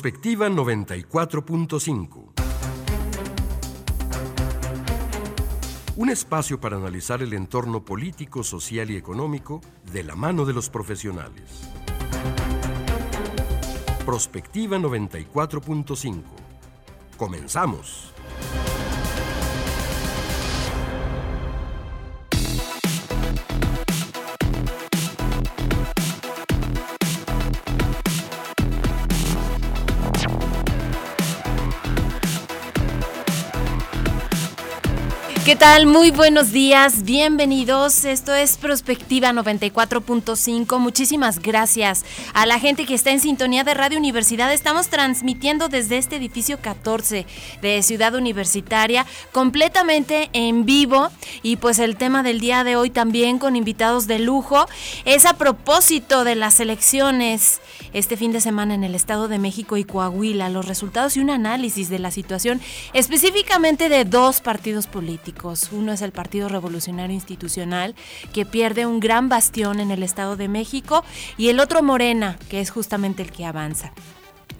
Perspectiva 94.5 Un espacio para analizar el entorno político, social y económico de la mano de los profesionales. Prospectiva 94.5. Comenzamos. ¿Qué tal? Muy buenos días, bienvenidos. Esto es Prospectiva 94.5. Muchísimas gracias a la gente que está en sintonía de Radio Universidad. Estamos transmitiendo desde este edificio 14 de Ciudad Universitaria, completamente en vivo. Y pues el tema del día de hoy también con invitados de lujo es a propósito de las elecciones este fin de semana en el Estado de México y Coahuila, los resultados y un análisis de la situación específicamente de dos partidos políticos. Uno es el Partido Revolucionario Institucional, que pierde un gran bastión en el Estado de México, y el otro Morena, que es justamente el que avanza.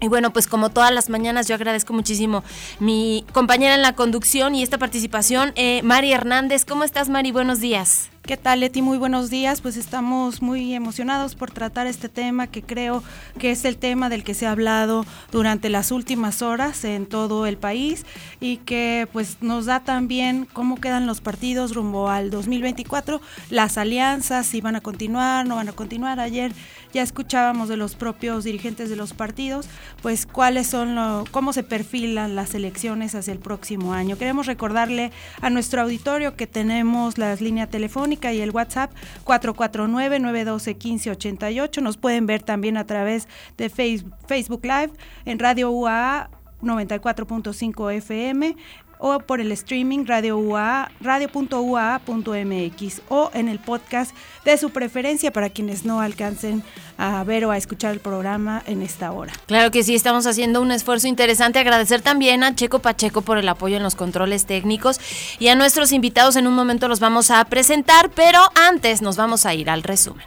Y bueno, pues como todas las mañanas, yo agradezco muchísimo mi compañera en la conducción y esta participación, eh, Mari Hernández. ¿Cómo estás, Mari? Buenos días. ¿Qué tal, Leti? Muy buenos días. Pues estamos muy emocionados por tratar este tema que creo que es el tema del que se ha hablado durante las últimas horas en todo el país y que pues nos da también cómo quedan los partidos rumbo al 2024, las alianzas, si van a continuar, no van a continuar. Ayer ya escuchábamos de los propios dirigentes de los partidos, pues cuáles son, lo, cómo se perfilan las elecciones hacia el próximo año. Queremos recordarle a nuestro auditorio que tenemos las líneas y el WhatsApp 449-912-1588. Nos pueden ver también a través de Facebook Live en Radio UAA 94.5 FM o por el streaming radio radio.ua.mx o en el podcast de su preferencia para quienes no alcancen a ver o a escuchar el programa en esta hora. Claro que sí, estamos haciendo un esfuerzo interesante. Agradecer también a Checo Pacheco por el apoyo en los controles técnicos y a nuestros invitados en un momento los vamos a presentar, pero antes nos vamos a ir al resumen.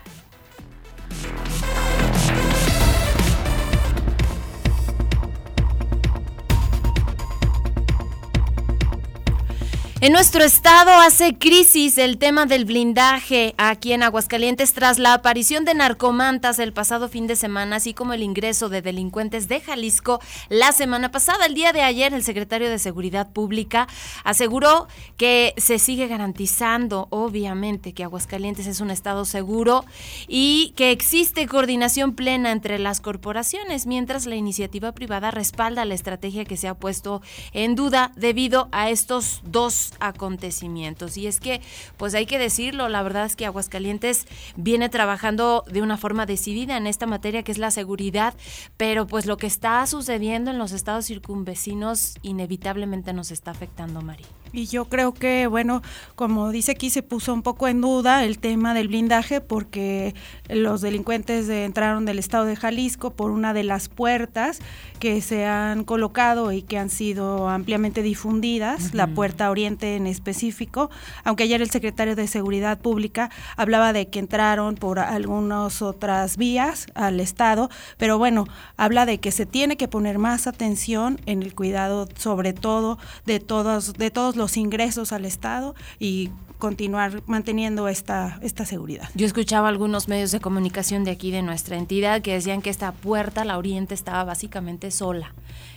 En nuestro estado hace crisis el tema del blindaje aquí en Aguascalientes tras la aparición de narcomantas el pasado fin de semana, así como el ingreso de delincuentes de Jalisco la semana pasada. El día de ayer el secretario de Seguridad Pública aseguró que se sigue garantizando, obviamente, que Aguascalientes es un estado seguro y que existe coordinación plena entre las corporaciones, mientras la iniciativa privada respalda la estrategia que se ha puesto en duda debido a estos dos acontecimientos. Y es que, pues hay que decirlo, la verdad es que Aguascalientes viene trabajando de una forma decidida en esta materia que es la seguridad, pero pues lo que está sucediendo en los estados circunvecinos inevitablemente nos está afectando, María. Y yo creo que, bueno, como dice aquí, se puso un poco en duda el tema del blindaje porque los delincuentes entraron del estado de Jalisco por una de las puertas que se han colocado y que han sido ampliamente difundidas, la puerta oriente en específico, aunque ayer el secretario de Seguridad Pública hablaba de que entraron por algunas otras vías al estado, pero bueno, habla de que se tiene que poner más atención en el cuidado sobre todo de todos de todos los ingresos al Estado y continuar manteniendo esta, esta seguridad. Yo escuchaba algunos medios de comunicación de aquí de nuestra entidad que decían que esta puerta, la oriente, estaba básicamente sola.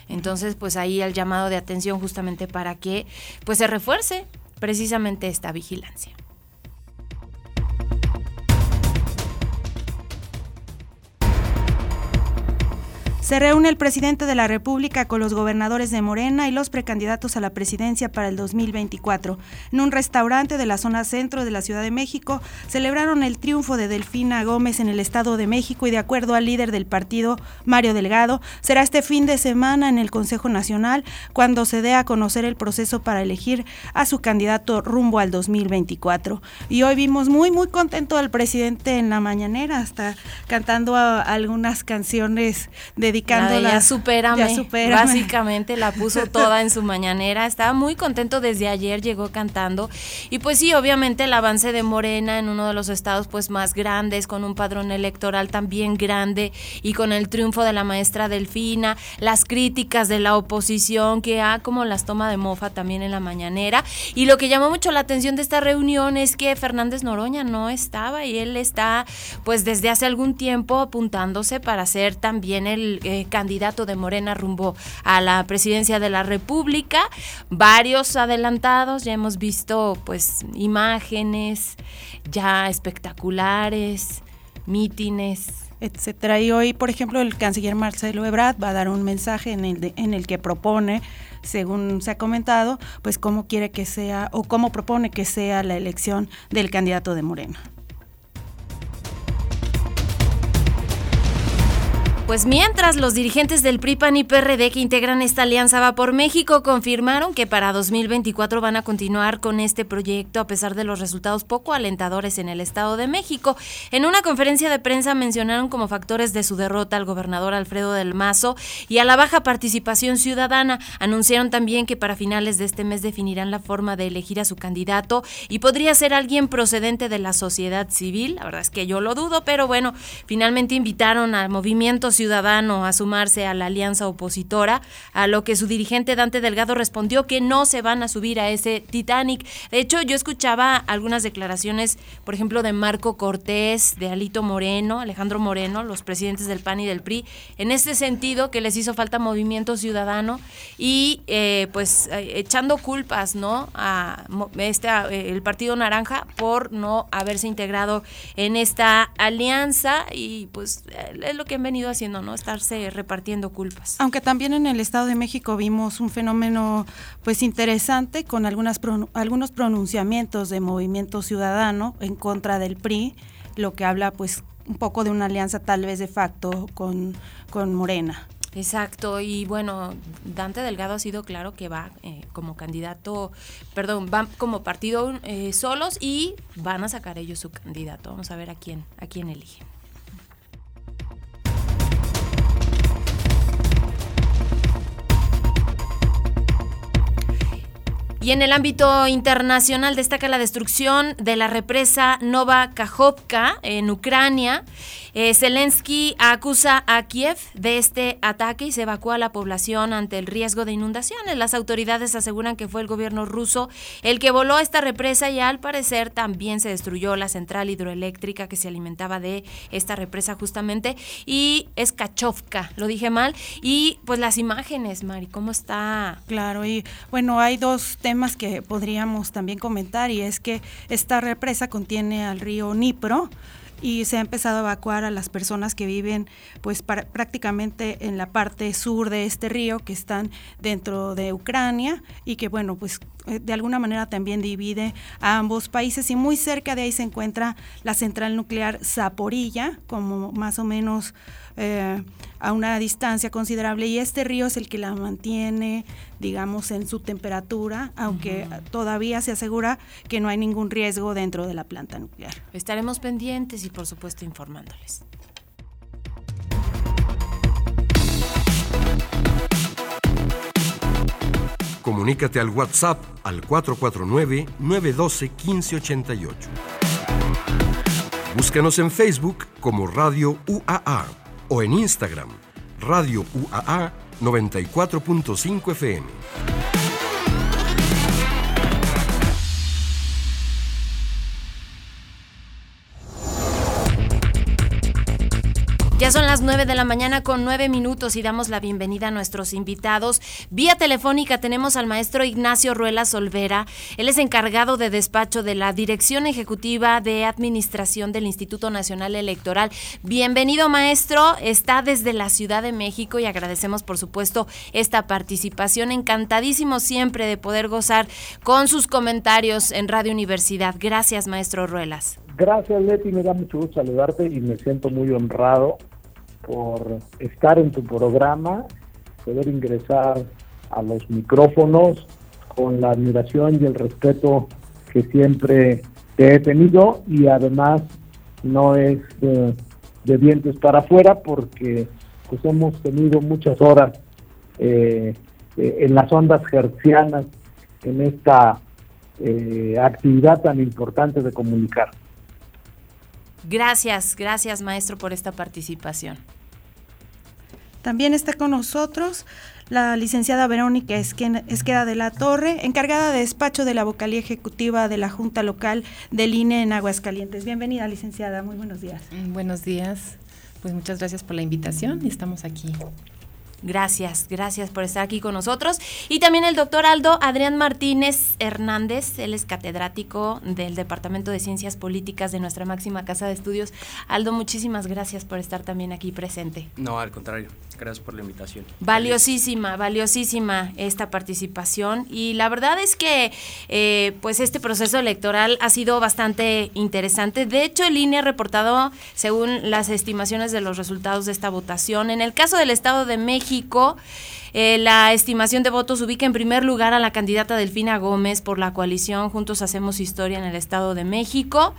Entonces, pues ahí el llamado de atención justamente para que pues se refuerce precisamente esta vigilancia. Se reúne el presidente de la República con los gobernadores de Morena y los precandidatos a la presidencia para el 2024. En un restaurante de la zona centro de la Ciudad de México celebraron el triunfo de Delfina Gómez en el Estado de México y de acuerdo al líder del partido, Mario Delgado, será este fin de semana en el Consejo Nacional cuando se dé a conocer el proceso para elegir a su candidato rumbo al 2024. Y hoy vimos muy, muy contento al presidente en la mañanera, hasta cantando algunas canciones de dedicando la, ya supérame, básicamente la puso toda en su mañanera, estaba muy contento desde ayer, llegó cantando. Y pues sí, obviamente el avance de Morena en uno de los estados pues más grandes, con un padrón electoral también grande y con el triunfo de la maestra Delfina, las críticas de la oposición que ha como las toma de mofa también en la mañanera. Y lo que llamó mucho la atención de esta reunión es que Fernández Noroña no estaba y él está pues desde hace algún tiempo apuntándose para ser también el eh, candidato de Morena rumbo a la presidencia de la República. Varios adelantados, ya hemos visto pues imágenes ya espectaculares, mítines etcétera. Y hoy, por ejemplo, el canciller Marcelo Ebrard va a dar un mensaje en el, en el que propone, según se ha comentado, pues cómo quiere que sea o cómo propone que sea la elección del candidato de Morena. Pues mientras los dirigentes del PRI, PAN y PRD que integran esta alianza Va por México confirmaron que para 2024 van a continuar con este proyecto a pesar de los resultados poco alentadores en el Estado de México. En una conferencia de prensa mencionaron como factores de su derrota al gobernador Alfredo del Mazo y a la baja participación ciudadana. Anunciaron también que para finales de este mes definirán la forma de elegir a su candidato y podría ser alguien procedente de la sociedad civil. La verdad es que yo lo dudo, pero bueno, finalmente invitaron al movimiento ciudadano a sumarse a la alianza opositora, a lo que su dirigente Dante Delgado respondió que no se van a subir a ese Titanic. De hecho, yo escuchaba algunas declaraciones, por ejemplo, de Marco Cortés, de Alito Moreno, Alejandro Moreno, los presidentes del PAN y del PRI, en este sentido que les hizo falta movimiento ciudadano y eh, pues eh, echando culpas, ¿no? A este el Partido Naranja por no haberse integrado en esta alianza y pues es lo que han venido haciendo ¿no? Estarse repartiendo culpas. Aunque también en el Estado de México vimos un fenómeno pues interesante con algunas algunos pronunciamientos de movimiento ciudadano en contra del PRI, lo que habla pues un poco de una alianza tal vez de facto con, con Morena. Exacto, y bueno, Dante Delgado ha sido claro que va eh, como candidato, perdón, va como partido eh, solos y van a sacar ellos su candidato. Vamos a ver a quién, a quién eligen. Y en el ámbito internacional destaca la destrucción de la represa Nova Kajovka en Ucrania. Eh, Zelensky acusa a Kiev de este ataque y se evacúa a la población ante el riesgo de inundaciones. Las autoridades aseguran que fue el gobierno ruso el que voló esta represa y al parecer también se destruyó la central hidroeléctrica que se alimentaba de esta represa justamente. Y es Kachovka, lo dije mal. Y pues las imágenes, Mari, ¿cómo está? Claro, y bueno, hay dos temas que podríamos también comentar y es que esta represa contiene al río Nipro y se ha empezado a evacuar a las personas que viven pues prácticamente en la parte sur de este río que están dentro de Ucrania y que bueno pues eh, de alguna manera también divide a ambos países. Y muy cerca de ahí se encuentra la central nuclear Zaporilla como más o menos eh, a una distancia considerable y este río es el que la mantiene, digamos, en su temperatura, aunque todavía se asegura que no hay ningún riesgo dentro de la planta nuclear. Estaremos pendientes y por supuesto informándoles. Comunícate al WhatsApp al 449-912-1588. Búscanos en Facebook como Radio UAA o en Instagram, Radio UAA 94.5 FM. Ya son las 9 de la mañana con 9 minutos y damos la bienvenida a nuestros invitados. Vía telefónica tenemos al maestro Ignacio Ruela Solvera. Él es encargado de despacho de la Dirección Ejecutiva de Administración del Instituto Nacional Electoral. Bienvenido maestro, está desde la Ciudad de México y agradecemos por supuesto esta participación. Encantadísimo siempre de poder gozar con sus comentarios en Radio Universidad. Gracias maestro Ruelas. Gracias Leti, me da mucho gusto saludarte y me siento muy honrado por estar en tu programa, poder ingresar a los micrófonos con la admiración y el respeto que siempre te he tenido y además no es de, dientes para afuera porque pues hemos tenido muchas horas eh, eh, en las ondas hertzianas en esta eh, actividad tan importante de comunicar. Gracias, gracias maestro por esta participación. También está con nosotros la licenciada Verónica Esqueda de la Torre, encargada de despacho de la vocalía ejecutiva de la Junta Local del INE en Aguascalientes. Bienvenida, licenciada, muy buenos días. Buenos días, pues muchas gracias por la invitación y estamos aquí. Gracias, gracias por estar aquí con nosotros. Y también el doctor Aldo Adrián Martínez Hernández, él es catedrático del Departamento de Ciencias Políticas de nuestra máxima casa de estudios. Aldo, muchísimas gracias por estar también aquí presente. No, al contrario, gracias por la invitación. Valiosísima, valiosísima esta participación. Y la verdad es que eh, pues este proceso electoral ha sido bastante interesante. De hecho, el INE ha reportado, según las estimaciones de los resultados de esta votación, en el caso del Estado de México, México eh, la estimación de votos ubica en primer lugar a la candidata Delfina Gómez por la coalición Juntos Hacemos Historia en el Estado de México.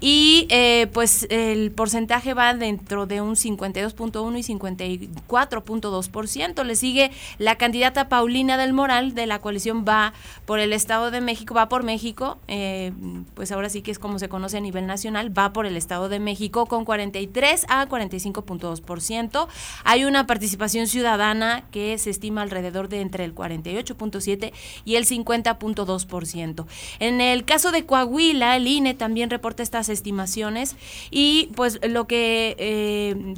Y eh, pues el porcentaje va dentro de un 52.1 y 54.2%. Le sigue la candidata Paulina del Moral de la coalición Va por el Estado de México, va por México, eh, pues ahora sí que es como se conoce a nivel nacional, va por el Estado de México con 43 a 45.2%. Hay una participación ciudadana que se estima alrededor de entre el 48.7 y el 50.2%. En el caso de Coahuila, el INE también reporta estas estimaciones y pues lo que eh,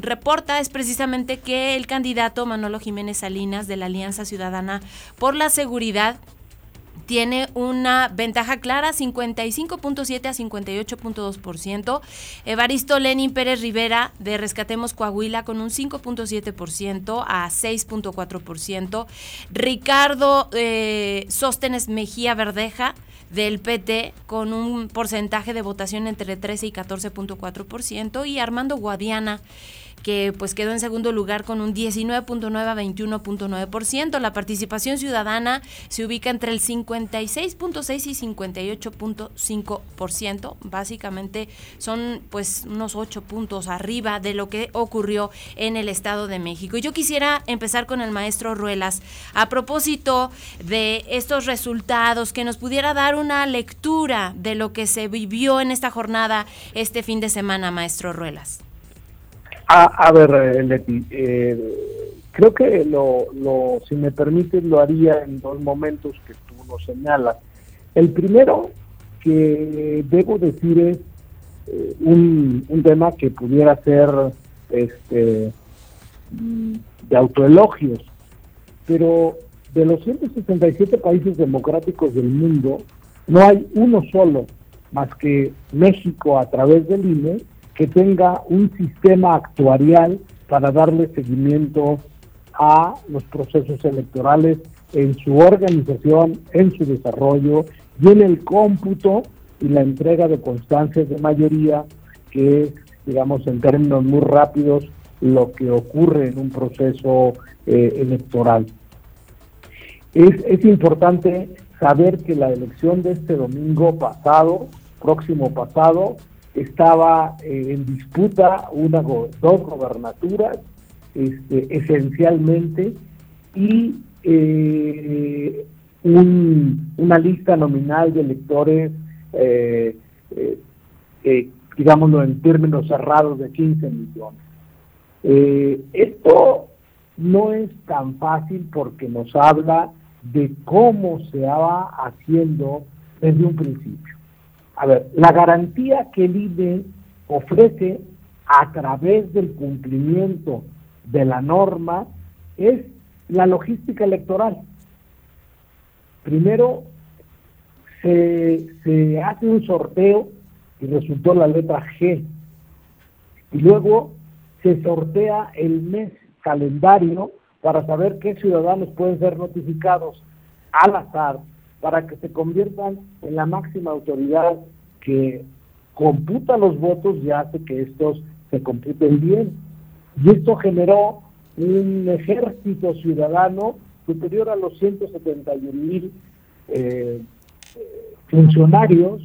reporta es precisamente que el candidato Manolo Jiménez Salinas de la Alianza Ciudadana por la Seguridad tiene una ventaja clara, 55.7 a 58.2%. Evaristo Lenin Pérez Rivera de Rescatemos Coahuila con un 5.7% a 6.4%. Ricardo eh, Sóstenes Mejía Verdeja del PT con un porcentaje de votación entre 13 y 14.4% y Armando Guadiana que pues quedó en segundo lugar con un 19.9 a 21.9%. La participación ciudadana se ubica entre el 56.6 y 58.5%. Básicamente son pues unos 8 puntos arriba de lo que ocurrió en el Estado de México. Yo quisiera empezar con el maestro Ruelas a propósito de estos resultados, que nos pudiera dar una lectura de lo que se vivió en esta jornada este fin de semana, maestro Ruelas. A, ver, eh, Leti, eh, creo que lo, lo, si me permites, lo haría en dos momentos que tú nos señalas. El primero que debo decir es eh, un, un, tema que pudiera ser este de autoelogios, pero de los 167 países democráticos del mundo, no hay uno solo más que México a través del INE que tenga un sistema actuarial para darle seguimiento a los procesos electorales en su organización, en su desarrollo y en el cómputo y la entrega de constancias de mayoría, que es, digamos, en términos muy rápidos, lo que ocurre en un proceso eh, electoral. Es, es importante saber que la elección de este domingo pasado, próximo pasado, estaba eh, en disputa una dos gobernaturas este, esencialmente y eh, una lista nominal de electores eh, digámoslo en términos cerrados de 15 millones. Esto no es tan fácil porque nos habla de cómo se va haciendo desde un principio a ver, la garantía que el INE ofrece a través del cumplimiento de la norma es la logística electoral. Primero se, se hace un sorteo y resultó la letra G. Y luego se sortea el mes calendario para saber qué ciudadanos pueden ser notificados al azar para que se conviertan en la máxima autoridad que computa los votos y hace que estos se computen bien. Y esto generó un ejército ciudadano superior a los 171 mil eh, funcionarios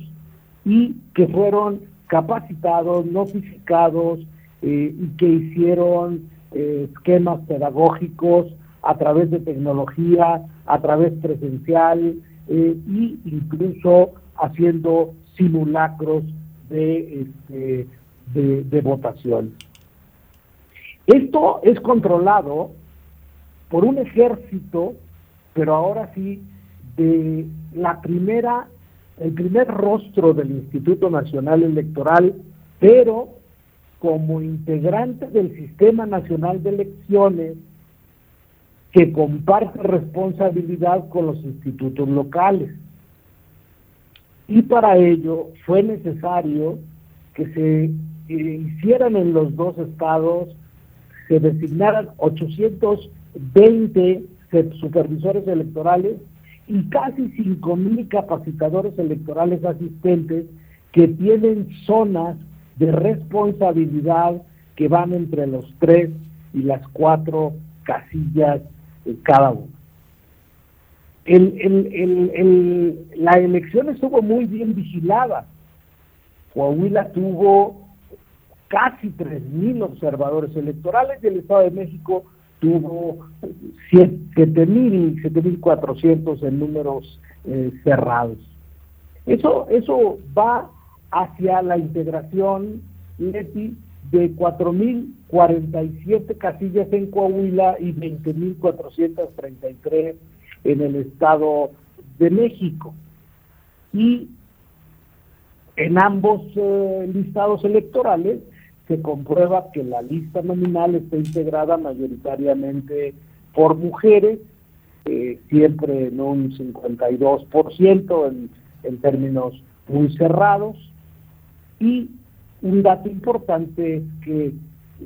y que fueron capacitados, notificados eh, y que hicieron eh, esquemas pedagógicos, a través de tecnología, a través presencial eh, incluso haciendo simulacros de, este, de, de votación. Esto es controlado por un ejército, pero ahora sí, de la primera, el primer rostro del Instituto Nacional Electoral, pero como integrante del Sistema Nacional de Elecciones, que comparte responsabilidad con los institutos locales. Y para ello fue necesario que se eh, hicieran en los dos estados, se designaran 820 supervisores electorales y casi 5.000 capacitadores electorales asistentes que tienen zonas de responsabilidad que van entre los tres y las cuatro casillas cada uno. la elección estuvo muy bien vigilada. Coahuila tuvo casi 3.000 observadores electorales y el Estado de México tuvo 7.000, 7.400 en números eh, cerrados. Eso, eso va hacia la integración, Leti, de 4.047 casillas en Coahuila y 20.433 en el Estado de México. Y en ambos eh, listados electorales se comprueba que la lista nominal está integrada mayoritariamente por mujeres, eh, siempre en un 52% en, en términos muy cerrados, y un dato importante es que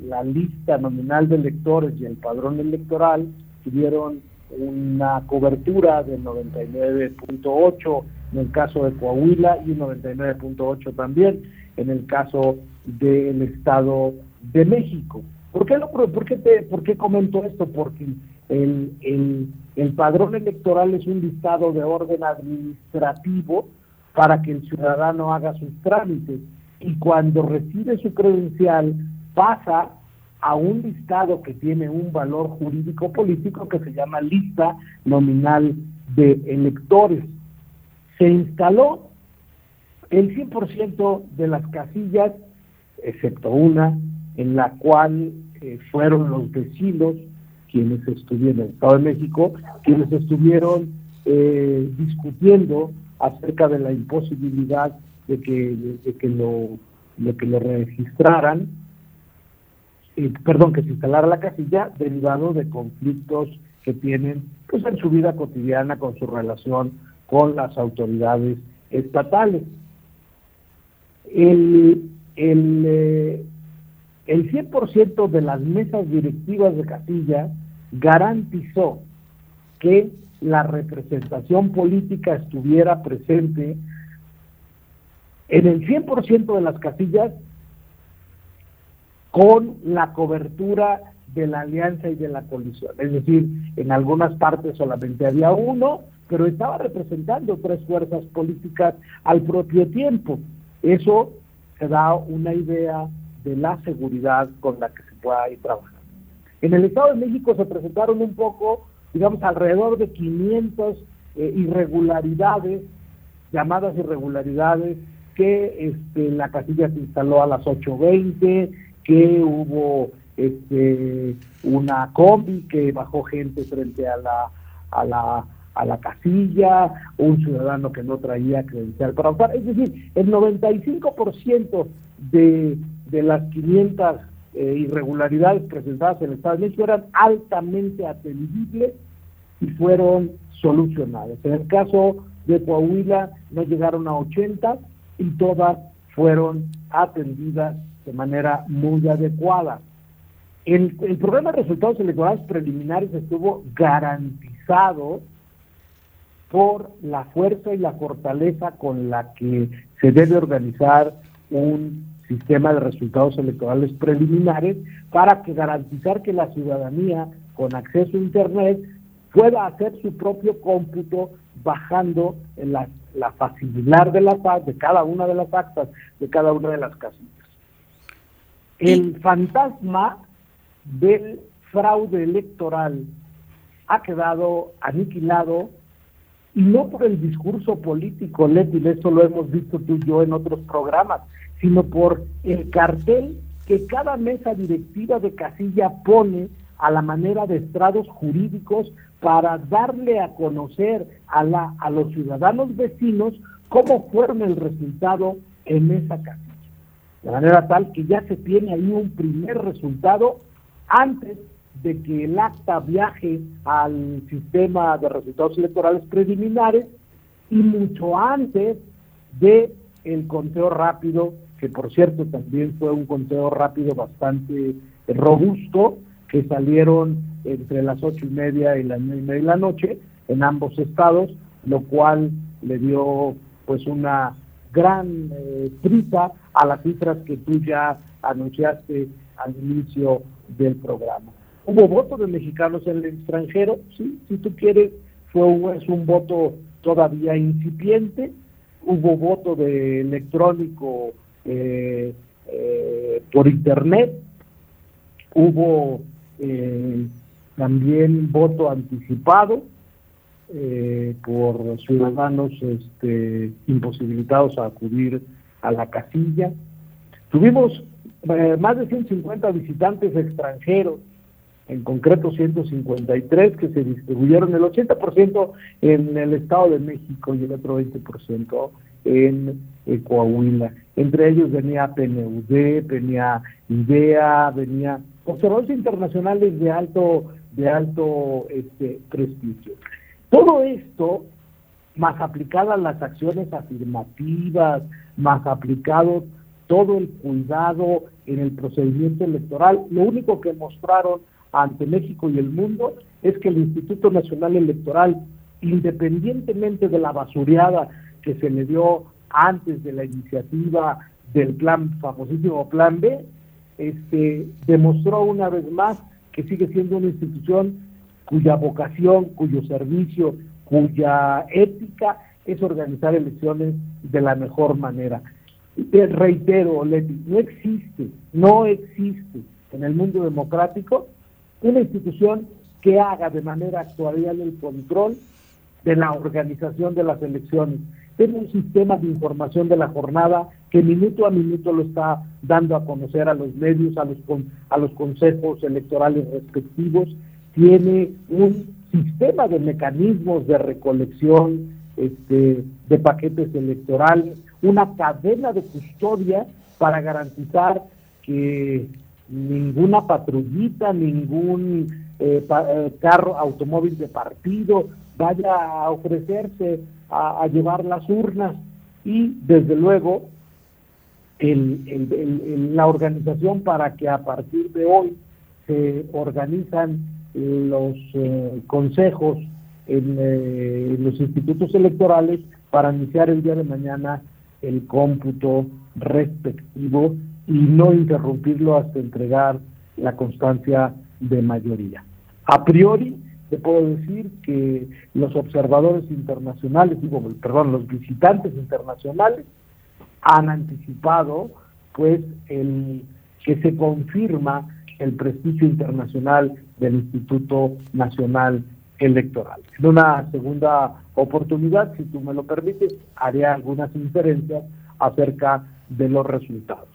la lista nominal de electores y el padrón electoral tuvieron una cobertura del 99.8 en el caso de Coahuila y 99.8 también en el caso del Estado de México. ¿Por qué, lo, por qué, te, por qué comento esto? Porque el, el, el padrón electoral es un listado de orden administrativo para que el ciudadano haga sus trámites y cuando recibe su credencial pasa a un listado que tiene un valor jurídico político que se llama lista nominal de electores. Se instaló el 100% de las casillas, excepto una, en la cual eh, fueron los vecinos quienes estuvieron en el Estado de México, quienes estuvieron eh, discutiendo acerca de la imposibilidad de que, de que lo, de que lo registraran, perdón, que se instalara la casilla derivado de conflictos que tienen pues en su vida cotidiana con su relación con las autoridades estatales. El, el, eh, el 100% de las mesas directivas de casilla garantizó que la representación política estuviera presente en el 100% de las casillas con la cobertura de la alianza y de la coalición. Es decir, en algunas partes solamente había uno, pero estaba representando tres fuerzas políticas al propio tiempo. Eso se da una idea de la seguridad con la que se puede ir trabajando. En el Estado de México se presentaron un poco, digamos, alrededor de 500 eh, irregularidades, llamadas irregularidades, que este, la casilla se instaló a las 8.20, que hubo este, una combi que bajó gente frente a la, a la, a la casilla, un ciudadano que no traía credencial para votar. Es decir, el 95% de, de las 500 eh, irregularidades presentadas en el Estado de eran altamente atendibles y fueron solucionadas. En el caso de Coahuila no llegaron a 80, y todas fueron atendidas de manera muy adecuada. El, el programa de resultados electorales preliminares estuvo garantizado por la fuerza y la fortaleza con la que se debe organizar un sistema de resultados electorales preliminares para que garantizar que la ciudadanía con acceso a Internet pueda hacer su propio cómputo bajando las la facilidad de la paz de cada una de las actas de cada una de las casillas. El fantasma del fraude electoral ha quedado aniquilado y no por el discurso político, Leti, esto lo hemos visto tú y yo en otros programas, sino por el cartel que cada mesa directiva de casilla pone a la manera de estrados jurídicos para darle a conocer a, la, a los ciudadanos vecinos cómo fueron el resultado en esa casilla. De manera tal que ya se tiene ahí un primer resultado antes de que el acta viaje al sistema de resultados electorales preliminares y mucho antes de el conteo rápido, que por cierto también fue un conteo rápido bastante robusto, que salieron entre las ocho y media y las nueve y media de la noche en ambos estados, lo cual le dio pues una gran eh, a las cifras que tú ya anunciaste al inicio del programa. Hubo voto de mexicanos en el extranjero, sí, si tú quieres, fue un, es un voto todavía incipiente. Hubo voto de electrónico eh, eh, por internet. Hubo eh, también voto anticipado por ciudadanos este, imposibilitados a acudir a la casilla. Tuvimos más de 150 visitantes extranjeros en concreto 153 que se distribuyeron el 80% en el Estado de México y el otro 20% en Coahuila. Entre ellos venía PNUD, venía IDEA, venía observadores internacionales de alto de alto este, prestigio. Todo esto, más aplicadas las acciones afirmativas, más aplicado todo el cuidado en el procedimiento electoral, lo único que mostraron ante México y el mundo es que el Instituto Nacional Electoral, independientemente de la basureada que se le dio antes de la iniciativa del plan famosísimo Plan B, este, demostró una vez más que sigue siendo una institución cuya vocación, cuyo servicio, cuya ética es organizar elecciones de la mejor manera. Te reitero, Leti, no existe, no existe en el mundo democrático una institución que haga de manera actuarial el control de la organización de las elecciones. Tiene un sistema de información de la jornada que minuto a minuto lo está dando a conocer a los medios, a los, a los consejos electorales respectivos. Tiene un sistema de mecanismos de recolección este, de paquetes electorales, una cadena de custodia para garantizar que ninguna patrullita, ningún eh, eh, carro, automóvil de partido vaya a ofrecerse a, llevar las urnas y desde luego la organización para que a partir de hoy se organizan los eh, consejos en los institutos electorales para iniciar el día de mañana el cómputo respectivo y no interrumpirlo hasta entregar la constancia de mayoría. A priori, te puedo decir que los observadores internacionales, digo, perdón, los visitantes internacionales han anticipado pues el que se confirma el prestigio internacional del Instituto Nacional Electoral. En una segunda oportunidad, si tú me lo permites, haré algunas inferencias acerca de los resultados.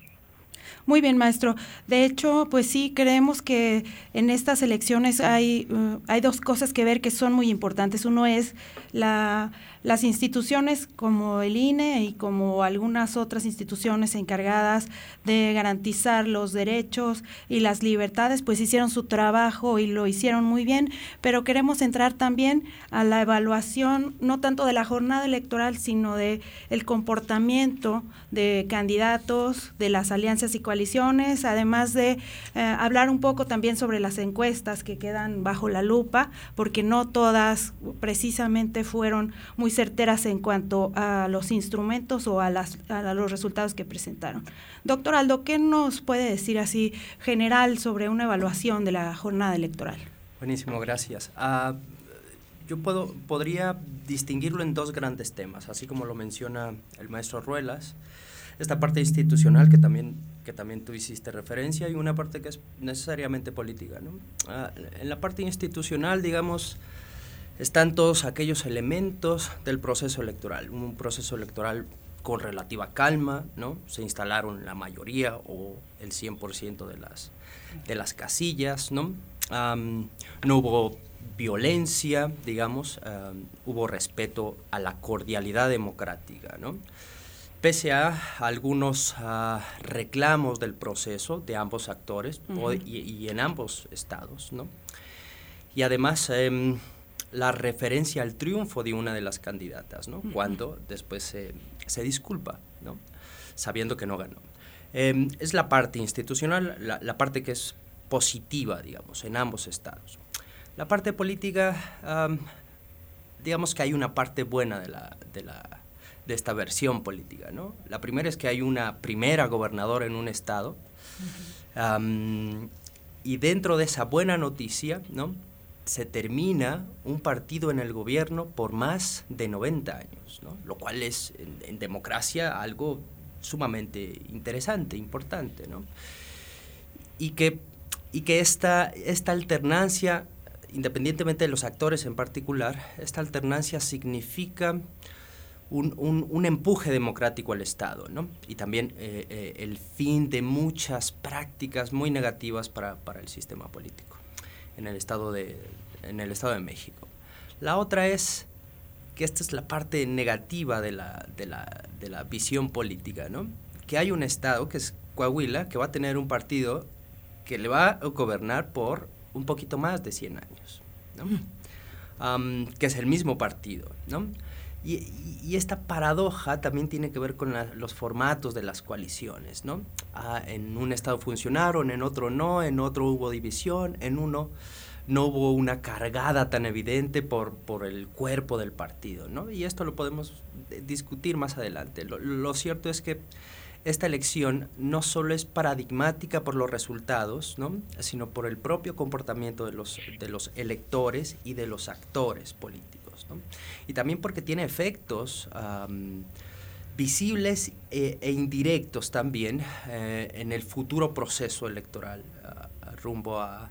Muy bien, maestro. De hecho, pues sí, creemos que en estas elecciones hay, uh, hay dos cosas que ver que son muy importantes. Uno es la las instituciones como el INE y como algunas otras instituciones encargadas de garantizar los derechos y las libertades, pues hicieron su trabajo y lo hicieron muy bien, pero queremos entrar también a la evaluación no tanto de la jornada electoral, sino de el comportamiento de candidatos, de las alianzas y coaliciones, además de eh, hablar un poco también sobre las encuestas que quedan bajo la lupa, porque no todas precisamente fueron muy certeras en cuanto a los instrumentos o a, las, a los resultados que presentaron. Doctor Aldo, ¿qué nos puede decir así general sobre una evaluación de la jornada electoral? Buenísimo, gracias. Uh, yo puedo, podría distinguirlo en dos grandes temas, así como lo menciona el maestro Ruelas, esta parte institucional que también que también tú hiciste referencia, y una parte que es necesariamente política. ¿no? Ah, en la parte institucional, digamos, están todos aquellos elementos del proceso electoral. Un proceso electoral con relativa calma, ¿no? Se instalaron la mayoría o el 100% de las, de las casillas, ¿no? no hubo violencia, digamos, hubo respeto a la cordialidad democrática, ¿no? Pese a algunos ah, reclamos del proceso de ambos actores y, en ambos estados, ¿no? Y además em, la referencia al triunfo de una de las candidatas, ¿no? Cuando después se, se disculpa, ¿no? Sabiendo que no ganó. Em, es la parte institucional, la, la, parte que es positiva, digamos, en ambos estados. La parte política, digamos que hay una parte buena de, la, de, la, de esta versión política, ¿no? La primera es que hay una primera gobernadora en un estado, y dentro de esa buena noticia, ¿no? Se termina un partido en el gobierno por más de 90 años, lo cual es en, democracia algo sumamente interesante, importante, y que, esta, alternancia, independientemente de los actores en particular, esta alternancia significa un, empuje democrático al Estado, y también eh, eh, el fin de muchas prácticas muy negativas para el sistema político en el Estado de, en el estado de México. La otra es que esta es la parte negativa de la, de la, de la visión política, ¿no? Que hay un Estado, que es Coahuila, que va a tener un partido que le va a gobernar por un poquito más de 100 años, ¿no? que es el mismo partido, ¿no? Y, esta paradoja también tiene que ver con los formatos de las coaliciones, ¿no? Ah, en un estado funcionaron, en otro no, en otro hubo división, en uno no hubo una cargada tan evidente por, por el cuerpo del partido, ¿no? Y esto lo podemos discutir más adelante. Lo, cierto es que esta elección no solo es paradigmática por los resultados, ¿no? sino por el propio comportamiento de los, de los electores y de los actores políticos. Y también porque tiene efectos visibles e, e, indirectos también eh, en el futuro proceso electoral rumbo a,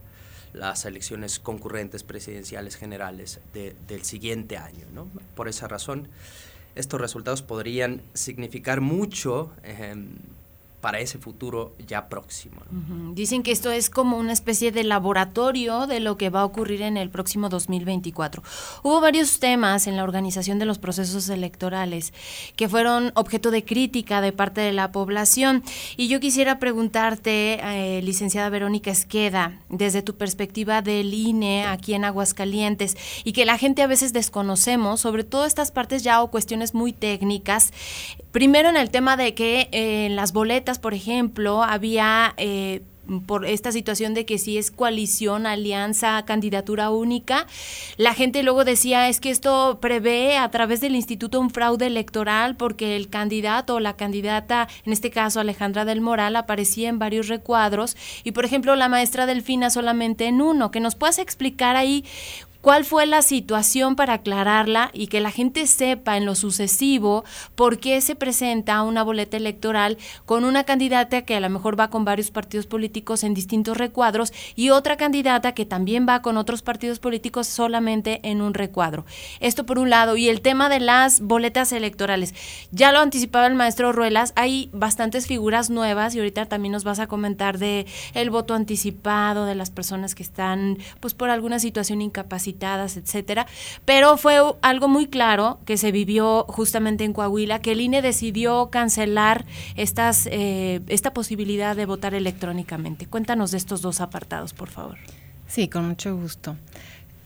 las elecciones concurrentes presidenciales generales del siguiente año. ¿no? Por esa razón, estos resultados podrían significar mucho em, para ese futuro ya próximo. Dicen que esto es como una especie de laboratorio de lo que va a ocurrir en el próximo 2024. Hubo varios temas en la organización de los procesos electorales que fueron objeto de crítica de parte de la población y yo quisiera preguntarte, eh, licenciada Verónica Esqueda, desde tu perspectiva del INE aquí en Aguascalientes y que la gente a veces desconocemos, sobre todo estas partes ya o cuestiones muy técnicas, primero en el tema de que en las boletas por ejemplo, había... Eh, por esta situación de que si es coalición, alianza, candidatura única, la gente luego decía es que esto prevé a través del instituto un fraude electoral porque el candidato o la candidata, en este caso Alejandra del Moral, aparecía en varios recuadros y por ejemplo la maestra Delfina solamente en uno. Que nos puedas explicar ahí cuál fue la situación para aclararla y que la gente sepa en lo sucesivo por qué se presenta una boleta electoral con una candidata que a lo mejor va con varios partidos políticos en distintos recuadros y otra candidata que también va con otros partidos políticos solamente en un recuadro. Esto por un lado. Y el tema de las boletas electorales. Ya lo anticipaba el maestro Ruelas, hay bastantes figuras nuevas y ahorita también nos vas a comentar de el voto anticipado, de las personas que están pues por alguna situación incapacitada etcétera, pero fue algo muy claro que se vivió justamente en Coahuila, que el INE decidió cancelar estas, eh, esta posibilidad de votar electrónicamente. Cuéntanos de estos dos apartados, por favor. Sí, con mucho gusto.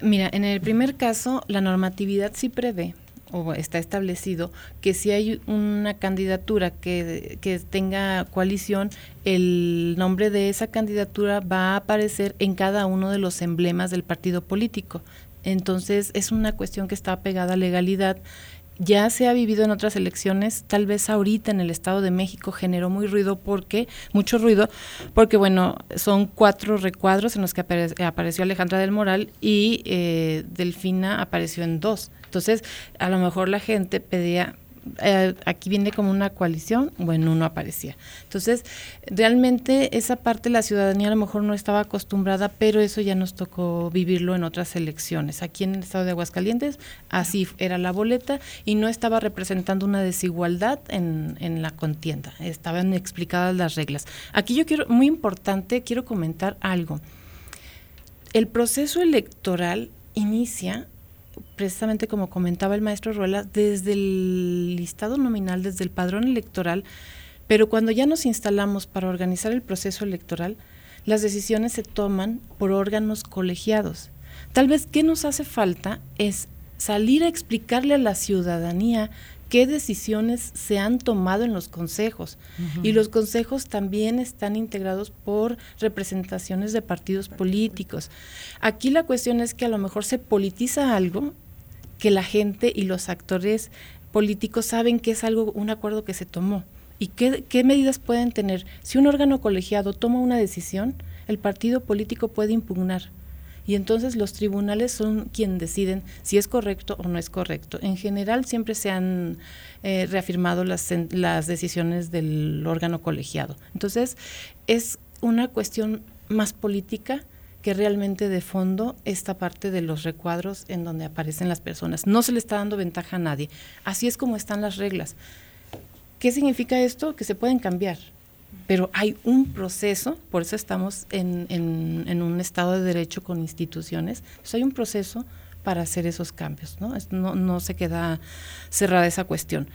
Mira, en el primer caso, la normatividad sí prevé o está establecido que si hay una candidatura que, que, tenga coalición, el nombre de esa candidatura va a aparecer en cada uno de los emblemas del partido político. Entonces es una cuestión que está pegada a legalidad. Ya se ha vivido en otras elecciones, tal vez ahorita en el Estado de México generó muy ruido porque, mucho ruido, porque bueno, son cuatro recuadros en los que apareció Alejandra del Moral y eh, Delfina apareció en dos. Entonces, a lo mejor la gente pedía, eh, aquí viene como una coalición, bueno, uno aparecía. Entonces, realmente esa parte la ciudadanía a lo mejor no estaba acostumbrada, pero eso ya nos tocó vivirlo en otras elecciones. Aquí en el estado de Aguascalientes, así era la boleta y no estaba representando una desigualdad en, en la contienda, estaban explicadas las reglas. Aquí yo quiero, muy importante, quiero comentar algo. El proceso electoral inicia precisamente como comentaba el maestro Ruela, desde el listado nominal, desde el padrón electoral, pero cuando ya nos instalamos para organizar el proceso electoral, las decisiones se toman por órganos colegiados. Tal vez qué nos hace falta es salir a explicarle a la ciudadanía qué decisiones se han tomado en los consejos. Y los consejos también están integrados por representaciones de partidos políticos. Aquí la cuestión es que a lo mejor se politiza algo que la gente y los actores políticos saben que es algo, un acuerdo que se tomó. ¿Y qué, qué medidas pueden tener? Si un órgano colegiado toma una decisión, el partido político puede impugnar y entonces los tribunales son quienes deciden si es correcto o no es correcto. En general siempre se han eh, reafirmado las, las decisiones del órgano colegiado. Entonces es una cuestión más política que realmente de fondo esta parte de los recuadros en donde aparecen las personas. No se le está dando ventaja a nadie. Así es como están las reglas. ¿Qué significa esto? Que se pueden cambiar pero hay un proceso, por eso estamos en, en, un Estado de Derecho con instituciones, hay un proceso para hacer esos cambios, ¿no? no, se queda cerrada esa cuestión.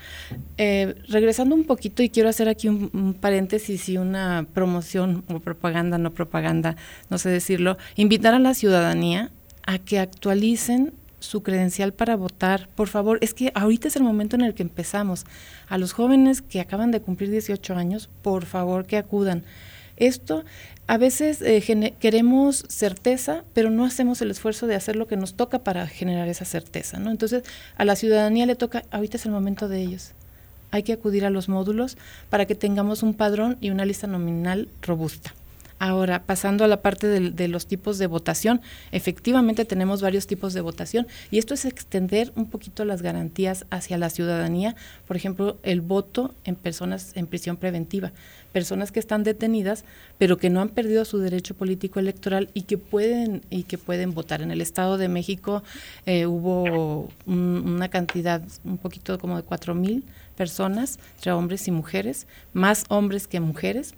Eh, regresando un poquito, y quiero hacer aquí un, paréntesis y una promoción o propaganda, no propaganda, no sé decirlo, invitar a la ciudadanía a que actualicen su credencial para votar. Por favor, es que ahorita es el momento en el que empezamos. A los jóvenes que acaban de cumplir 18 años, por favor que acudan. Esto, a veces eh, queremos certeza, pero no hacemos el esfuerzo de hacer lo que nos toca para generar esa certeza, ¿no? Entonces, a la ciudadanía le toca, ahorita es el momento de ellos. Hay que acudir a los módulos para que tengamos un padrón y una lista nominal robusta. Ahora, pasando a la parte de, los tipos de votación, efectivamente tenemos varios tipos de votación y esto es extender un poquito las garantías hacia la ciudadanía, por ejemplo, el voto en personas en prisión preventiva, personas que están detenidas pero que no han perdido su derecho político electoral y que pueden y que pueden votar. En el Estado de México eh, hubo una cantidad un poquito como de cuatro mil personas entre hombres y mujeres, más hombres que mujeres,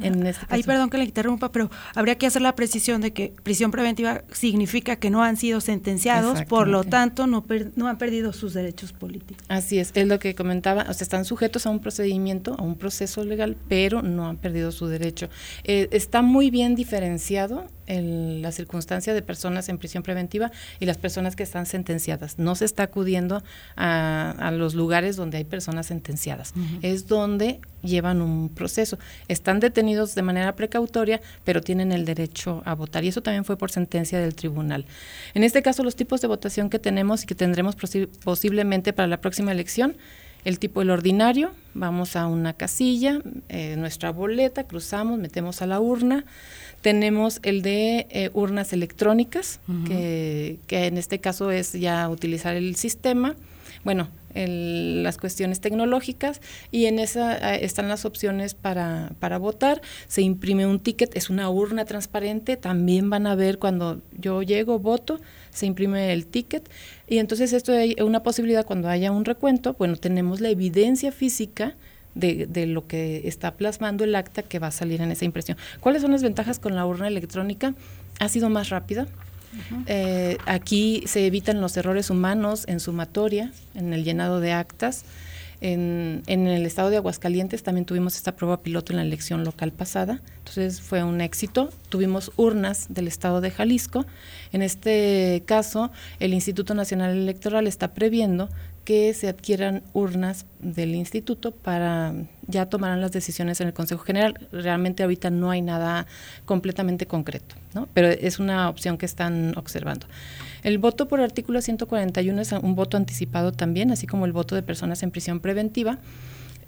en este Ay, perdón que le interrumpa, pero habría que hacer la precisión de que prisión preventiva significa que no han sido sentenciados, por lo tanto no, no han perdido sus derechos políticos. Así es, es lo que comentaba, o sea, están sujetos a un procedimiento, a un proceso legal, pero no han perdido su derecho. Eh, está muy bien diferenciado el, la circunstancia de personas en prisión preventiva y las personas que están sentenciadas. No se está acudiendo a, a los lugares donde hay personas sentenciadas, es donde llevan un proceso. Están detenidos de manera precautoria, pero tienen el derecho a votar y eso también fue por sentencia del tribunal. En este caso, los tipos de votación que tenemos y que tendremos posiblemente para la próxima elección, el tipo el ordinario, vamos a una casilla, eh, nuestra boleta, cruzamos, metemos a la urna, tenemos el de eh, urnas electrónicas, que, que, en este caso es ya utilizar el sistema. Bueno, las cuestiones tecnológicas y en esa eh, están las opciones para, para votar. Se imprime un ticket, es una urna transparente, también van a ver cuando yo llego, voto, se imprime el ticket y entonces esto es una posibilidad cuando haya un recuento, bueno, tenemos la evidencia física de, de, lo que está plasmando el acta que va a salir en esa impresión. ¿Cuáles son las ventajas con la urna electrónica? Ha sido más rápida. Eh, aquí se evitan los errores humanos en sumatoria, en el llenado de actas. En, en, el estado de Aguascalientes también tuvimos esta prueba piloto en la elección local pasada, entonces fue un éxito. Tuvimos urnas del estado de Jalisco. En este caso, el Instituto Nacional Electoral está previendo que se adquieran urnas del instituto para ya tomarán las decisiones en el Consejo General. Realmente ahorita no hay nada completamente concreto, ¿no? pero es una opción que están observando. El voto por artículo 141 es un voto anticipado también, así como el voto de personas en prisión preventiva.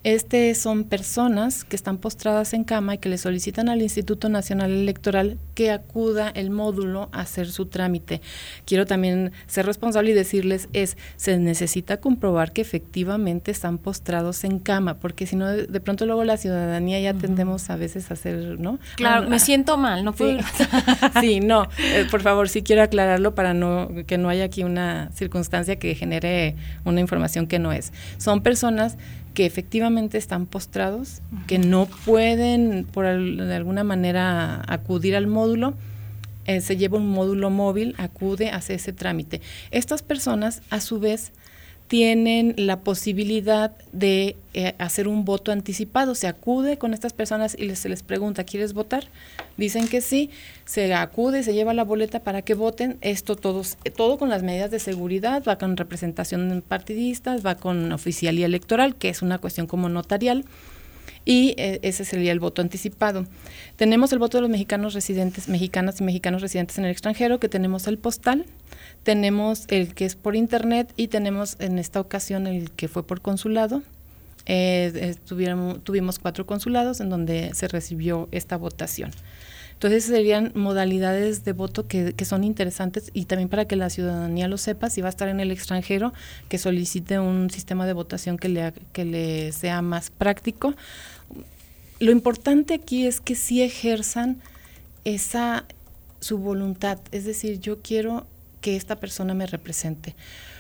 Este son personas que están postradas en cama y que le solicitan al Instituto Nacional Electoral que acuda el módulo a hacer su trámite. Quiero también ser responsable y decirles es se necesita comprobar que efectivamente están postrados en cama, porque si no de, pronto luego la ciudadanía ya tendemos a veces a hacer, ¿no? Claro, ah, me siento mal, no fui. Sí, no, eh, por favor, sí quiero aclararlo para no que no haya aquí una circunstancia que genere una información que no es. Son personas que efectivamente están postrados, que no pueden por de alguna manera acudir al módulo, eh, se lleva un módulo móvil, acude, hace ese trámite. Estas personas, a su vez, tienen la posibilidad de eh, hacer un voto anticipado. Se acude con estas personas y se les pregunta, ¿quieres votar? Dicen que sí, se acude, se lleva la boleta para que voten. Esto todos, todo con las medidas de seguridad, va con representación partidistas, va con oficialía electoral, que es una cuestión como notarial y eh, ese sería el voto anticipado. Tenemos el voto de los mexicanos residentes, mexicanas y mexicanos residentes en el extranjero, que tenemos el postal, tenemos el que es por internet y tenemos en esta ocasión el que fue por consulado. Eh, tuvimos cuatro consulados en donde se recibió esta votación. Entonces serían modalidades de voto que, que, son interesantes y también para que la ciudadanía lo sepa, si va a estar en el extranjero, que solicite un sistema de votación que le, que le sea más práctico lo importante aquí es que sí ejerzan esa su voluntad, es decir, yo quiero que esta persona me represente.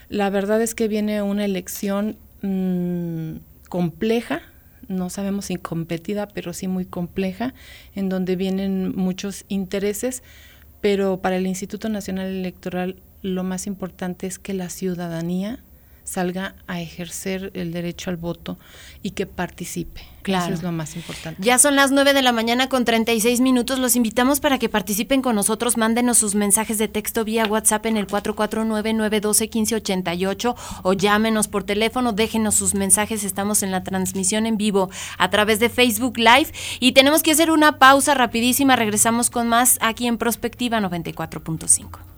La verdad es que viene una elección mm, compleja, no sabemos si competida, pero sí muy compleja, en donde vienen muchos intereses, pero para el Instituto Nacional Electoral lo más importante es que la ciudadanía salga a ejercer el derecho al voto y que participe. Claro. Eso es lo más importante. Ya son las 9 de la mañana con 36 minutos. Los invitamos para que participen con nosotros. Mándenos sus mensajes de texto vía WhatsApp en el 449-912-1588 o llámenos por teléfono. Déjenos sus mensajes. Estamos en la transmisión en vivo a través de Facebook Live. Y tenemos que hacer una pausa rapidísima. Regresamos con más aquí en Prospectiva 94.5.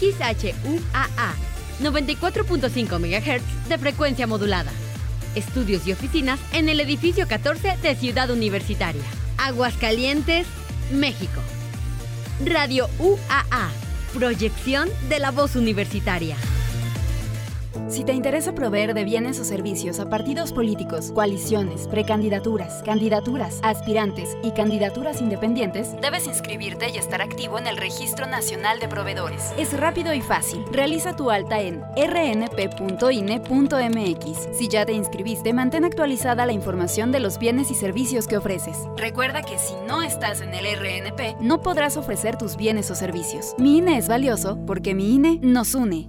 XHUAA, 94.5 MHz de frecuencia modulada. Estudios y oficinas en el edificio 14 de Ciudad Universitaria. Aguascalientes, México. Radio UAA, proyección de la voz universitaria. Si te interesa proveer de bienes o servicios a partidos políticos, coaliciones, precandidaturas, candidaturas, aspirantes y candidaturas independientes, debes inscribirte y estar activo en el Registro Nacional de Proveedores. Es rápido y fácil. Realiza tu alta en rnp.ine.mx. Si ya te inscribiste, mantén actualizada la información de los bienes y servicios que ofreces. Recuerda que si no estás en el RNP, no podrás ofrecer tus bienes o servicios. Mi INE es valioso porque mi INE nos une.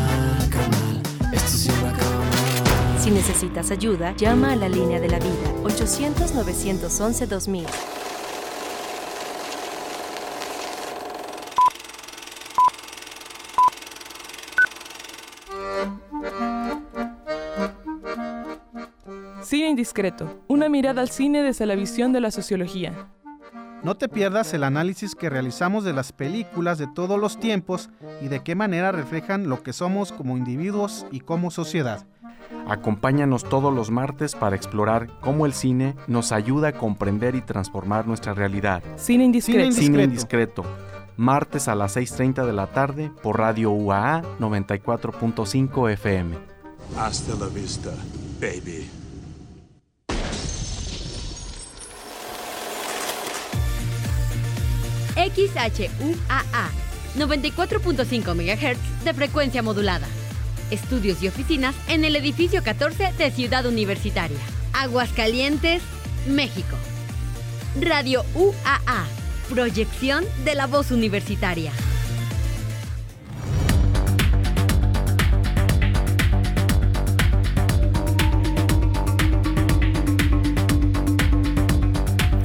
Si necesitas ayuda, llama a la línea de la vida 800-911-2000. Cine Indiscreto, una mirada al cine desde la visión de la sociología. No te pierdas el análisis que realizamos de las películas de todos los tiempos y de qué manera reflejan lo que somos como individuos y como sociedad. Acompáñanos todos los martes para explorar cómo el cine nos ayuda a comprender y transformar nuestra realidad. Cine indiscreto. Cine indiscreto. Martes a las 6.30 de la tarde por Radio UAA 94.5 FM. Hasta la vista, baby. XHUAA 94.5 MHz de frecuencia modulada estudios y oficinas en el edificio 14 de Ciudad Universitaria, Aguascalientes, México. Radio UAA, proyección de la voz universitaria.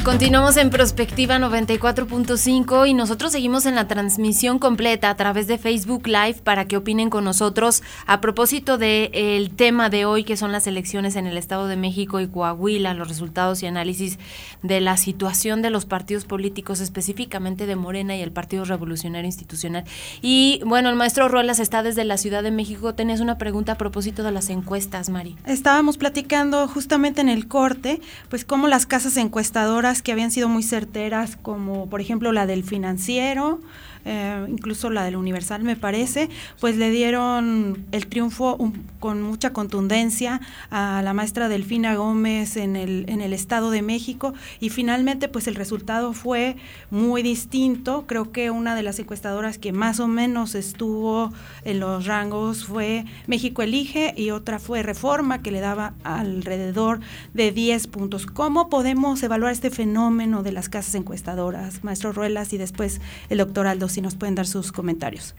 Continuamos en Prospectiva 94.5 y nosotros seguimos en la transmisión completa a través de Facebook Live para que opinen con nosotros a propósito del tema de hoy que son las elecciones en el Estado de México y Coahuila, los resultados y análisis de la situación de los partidos políticos, específicamente de Morena y el Partido Revolucionario Institucional. Y bueno, el maestro Ruelas está desde la Ciudad de México. Tenías una pregunta a propósito de las encuestas, Mari. Estábamos platicando justamente en el corte, pues cómo las casas encuestadoras que habían sido muy certeras, como por ejemplo la del financiero, eh, incluso la del Universal me parece, pues le dieron el triunfo con mucha contundencia a la maestra Delfina Gómez en el, en el Estado de México y finalmente pues el resultado fue muy distinto. Creo que una de las encuestadoras que más o menos estuvo en los rangos fue México Elige y otra fue Reforma que le daba alrededor de 10 puntos. ¿Cómo podemos evaluar este fenómeno de las casas encuestadoras, maestro Ruelas y después el doctor Aldo? Si nos pueden dar sus comentarios.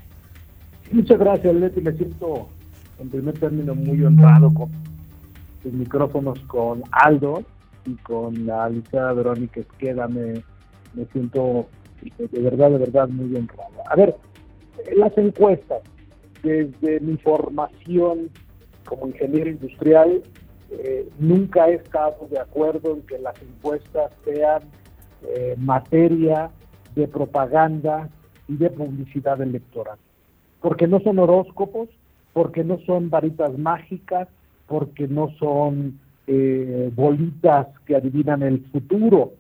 Muchas gracias, Leti. Me siento, en primer término, muy honrado con los micrófonos con Aldo y con la licenciada Verónica Esqueda. Me, siento de verdad, de verdad muy honrado. A ver, las encuestas, desde mi formación como ingeniero industrial, eh, nunca he estado de acuerdo en que las encuestas sean eh, materia de propaganda y de publicidad electoral. Porque no son horóscopos, porque no son varitas mágicas, porque no son eh, bolitas que adivinan el futuro.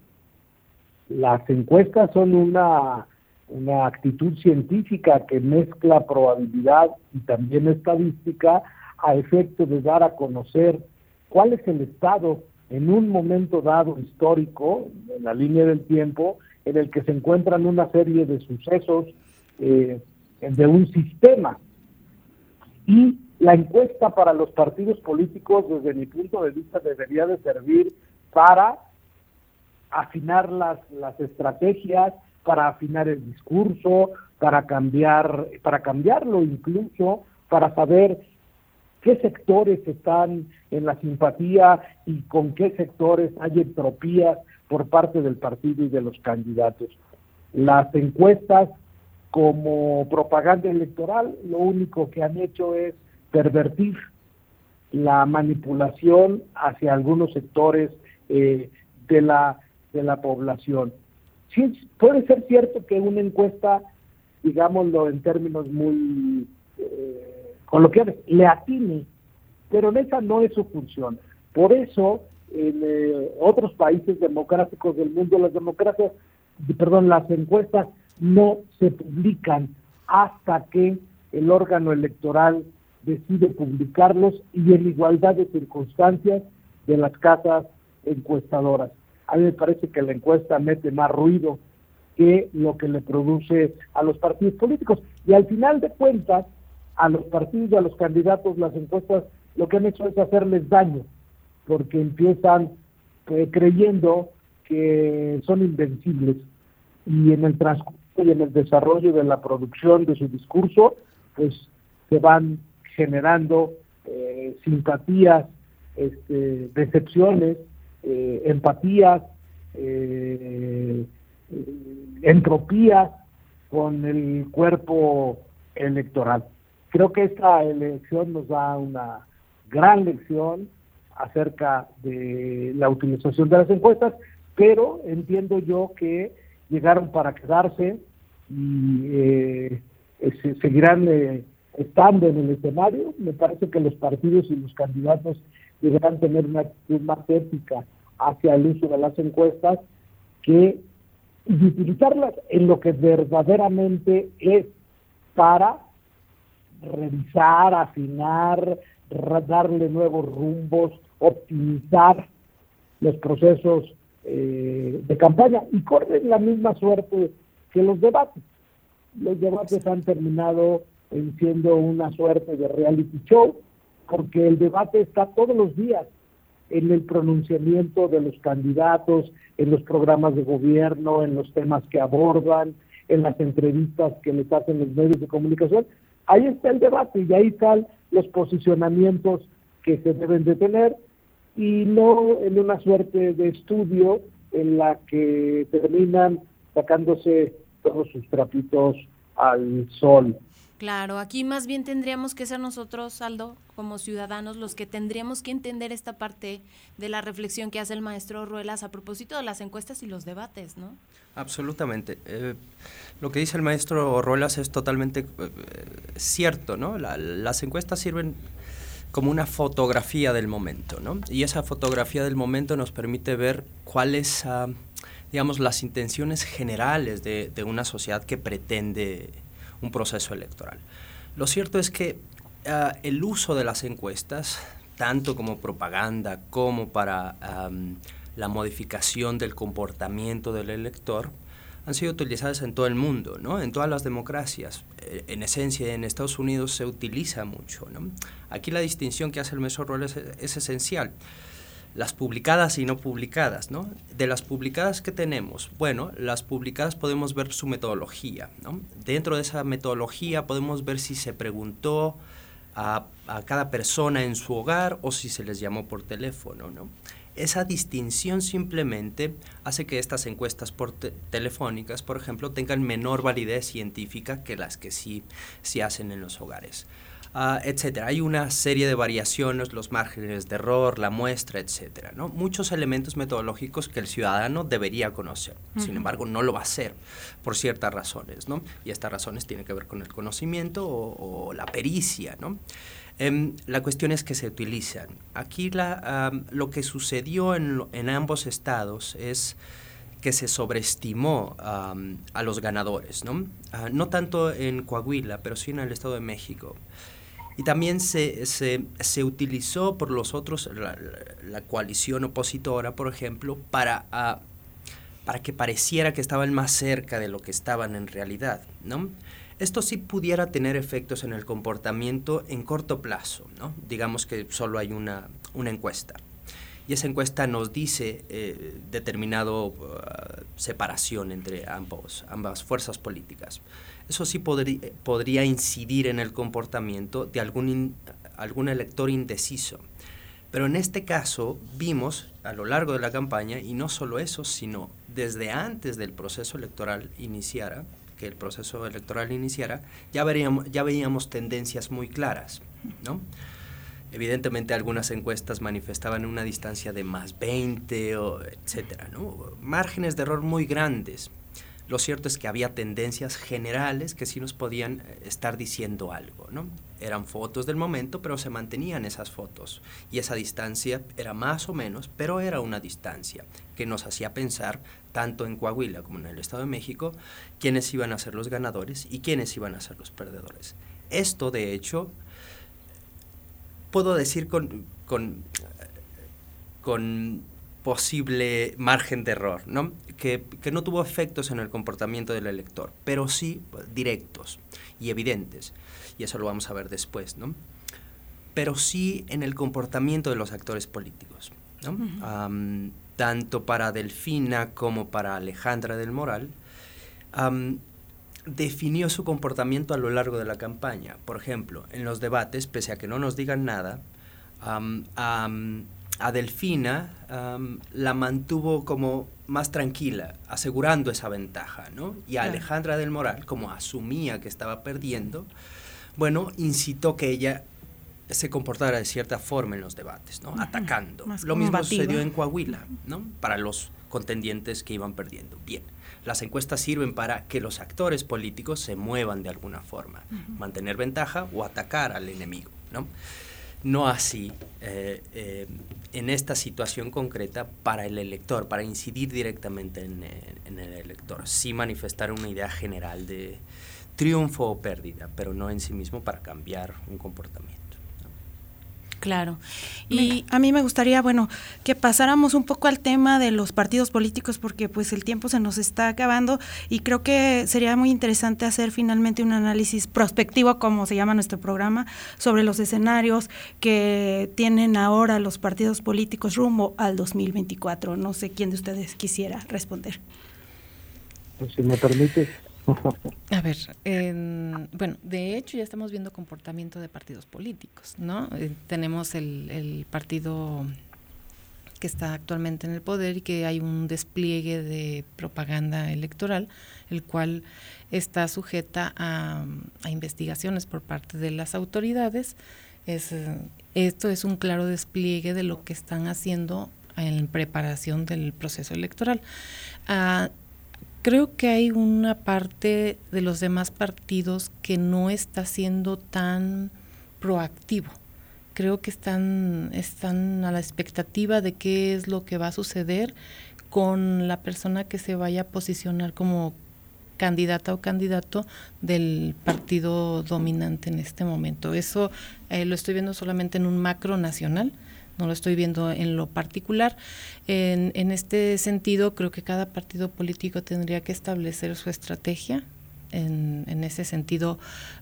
Las encuestas son una, una actitud científica que mezcla probabilidad y también estadística a efecto de dar a conocer cuál es el estado en un momento dado histórico, en la línea del tiempo, en el que se encuentran una serie de sucesos eh, de un sistema. Y la encuesta para los partidos políticos, desde mi punto de vista, debería de servir para afinar las, las estrategias, para afinar el discurso, para cambiar, para cambiarlo incluso, para saber qué sectores están en la simpatía y con qué sectores hay entropías por parte del partido y de los candidatos. Las encuestas como propaganda electoral lo único que han hecho es pervertir la manipulación hacia algunos sectores eh, de, la, de la población. Sí, puede ser cierto que una encuesta, digámoslo en términos muy eh, coloquiales, le atine, pero esa no es su función. Por eso en eh, otros países democráticos del mundo las democracias, perdón, las encuestas no se publican hasta que el órgano electoral decide publicarlos y en igualdad de circunstancias de las casas encuestadoras. A mí me parece que la encuesta mete más ruido que lo que le produce a los partidos políticos. Y al final de cuentas, a los partidos y a los candidatos, las encuestas lo que han hecho es hacerles daño porque empiezan eh, creyendo que son invencibles y en el transcurso y en el desarrollo de la producción de su discurso, pues se van generando eh, simpatías, este, decepciones, eh, empatías, entropías con el cuerpo electoral. Creo que esta elección nos da una gran lección acerca de la utilización de las encuestas, pero entiendo yo que llegaron para quedarse y eh, seguirán eh, estando en el escenario. Me parece que los partidos y los candidatos deberán tener una actitud más ética hacia el uso de las encuestas que utilizarlas en lo que verdaderamente es para revisar, afinar, darle nuevos rumbos, optimizar los procesos eh, de campaña y corren la misma suerte que los debates. Los debates han terminado en siendo una suerte de reality show porque el debate está todos los días en el pronunciamiento de los candidatos, en los programas de gobierno, en los temas que abordan, en las entrevistas que les hacen los medios de comunicación. Ahí está el debate y ahí están los posicionamientos que se deben de tener y no en una suerte de estudio en la que terminan sacándose todos sus trapitos al sol. Claro, aquí más bien tendríamos que ser nosotros, Aldo, como ciudadanos, los que tendríamos que entender esta parte de la reflexión que hace el maestro Ruelas a propósito de las encuestas y los debates, ¿no? Absolutamente. Eh, lo que dice el maestro Ruelas es totalmente eh, cierto, ¿no? las encuestas sirven como una fotografía del momento, ¿no? Y esa fotografía del momento nos permite ver cuáles, uh, digamos, las intenciones generales de, una sociedad que pretende un proceso electoral. Lo cierto es que ah, el uso de las encuestas, tanto como propaganda como para la modificación del comportamiento del elector, han sido utilizadas en todo el mundo, ¿no? en todas las democracias. Eh, en esencia, en Estados Unidos se utiliza mucho. Aquí la distinción que hace el mesor es, es esencial las publicadas y no publicadas, ¿no? De las publicadas que tenemos, bueno, las publicadas podemos ver su metodología, ¿no? Dentro de esa metodología podemos ver si se preguntó a, cada persona en su hogar o si se les llamó por teléfono, ¿no? Esa distinción simplemente hace que estas encuestas por telefónicas, por ejemplo, tengan menor validez científica que las que sí se hacen en los hogares. Ah, etcétera. Hay una serie de variaciones, los márgenes de error, la muestra, etcétera. ¿no? Muchos elementos metodológicos que el ciudadano debería conocer. Sin embargo, no lo va a hacer por ciertas razones, ¿no? Y estas razones tienen que ver con el conocimiento o, la pericia, ¿no? Em, la cuestión es que se utilizan. Aquí la, lo que sucedió en, en, ambos estados es que se sobreestimó a los ganadores, ¿no? Ah, no tanto en Coahuila, pero sí en el Estado de México. Y también se, se, se utilizó por los otros, la, coalición opositora, por ejemplo, para, ah, para que pareciera que estaban más cerca de lo que estaban en realidad, ¿no? Esto sí pudiera tener efectos en el comportamiento en corto plazo, ¿no? Digamos que solo hay una, encuesta. Y esa encuesta nos dice eh, determinado ah, separación entre ambas fuerzas políticas eso sí podría incidir en el comportamiento de algún elector indeciso. Pero en este caso vimos a lo largo de la campaña, y no solo eso, sino desde antes del proceso electoral iniciara, que el proceso electoral iniciara, ya, veríamos, ya veíamos tendencias muy claras, ¿no? Evidentemente algunas encuestas manifestaban una distancia de más 20, o etcétera, ¿no? Márgenes de error muy grandes. Lo cierto es que había tendencias generales que sí nos podían eh, estar diciendo algo, ¿no? Eran fotos del momento, pero se mantenían esas fotos. Y esa distancia era más o menos, pero era una distancia que nos hacía pensar, tanto en Coahuila como en el Estado de México, quiénes iban a ser los ganadores y quiénes iban a ser los perdedores. Esto, de hecho, puedo decir con, con, con posible margen de error, ¿no? Que, no tuvo efectos en el comportamiento del elector, pero sí directos y evidentes, y eso lo vamos a ver después, ¿no? Pero sí en el comportamiento de los actores políticos, tanto para Delfina como para Alejandra del Moral, definió su comportamiento a lo largo de la campaña. Por ejemplo, en los debates, pese a que no nos digan nada, a Delfina la mantuvo como más tranquila, asegurando esa ventaja, ¿no? Y a Alejandra del Moral, como asumía que estaba perdiendo, bueno, incitó que ella se comportara de cierta forma en los debates, ¿no? Atacando. Lo mismo sucedió en Coahuila, ¿no? Para los contendientes que iban perdiendo. Bien, las encuestas sirven para que los actores políticos se muevan de alguna forma, mantener ventaja o atacar al enemigo, ¿no? No así eh, eh, en esta situación concreta para el elector, para incidir directamente en, en, el elector. Sí manifestar una idea general de triunfo o pérdida, pero no en sí mismo para cambiar un comportamiento. Claro. Y a mí me gustaría, bueno, que pasáramos un poco al tema de los partidos políticos porque pues el tiempo se nos está acabando y creo que sería muy interesante hacer finalmente un análisis prospectivo, como se llama nuestro programa, sobre los escenarios que tienen ahora los partidos políticos rumbo al 2024. No sé quién de ustedes quisiera responder. Pues, si me permite. A ver, bueno, de hecho ya estamos viendo comportamiento de partidos políticos, ¿no? Eh, tenemos el, partido que está actualmente en el poder y que hay un despliegue de propaganda electoral, el cual está sujeta a, investigaciones por parte de las autoridades. Es, esto es un claro despliegue de lo que están haciendo en preparación del proceso electoral. Ah, creo que hay una parte de los demás partidos que no está siendo tan proactivo creo que están, están a la expectativa de qué es lo que va a suceder con la persona que se vaya a posicionar como candidata o candidato del partido dominante en este momento. Eso eh, lo estoy viendo solamente en un macro nacional, no lo estoy viendo en lo particular. En, en este sentido, creo que cada partido político tendría que establecer su estrategia en, ese sentido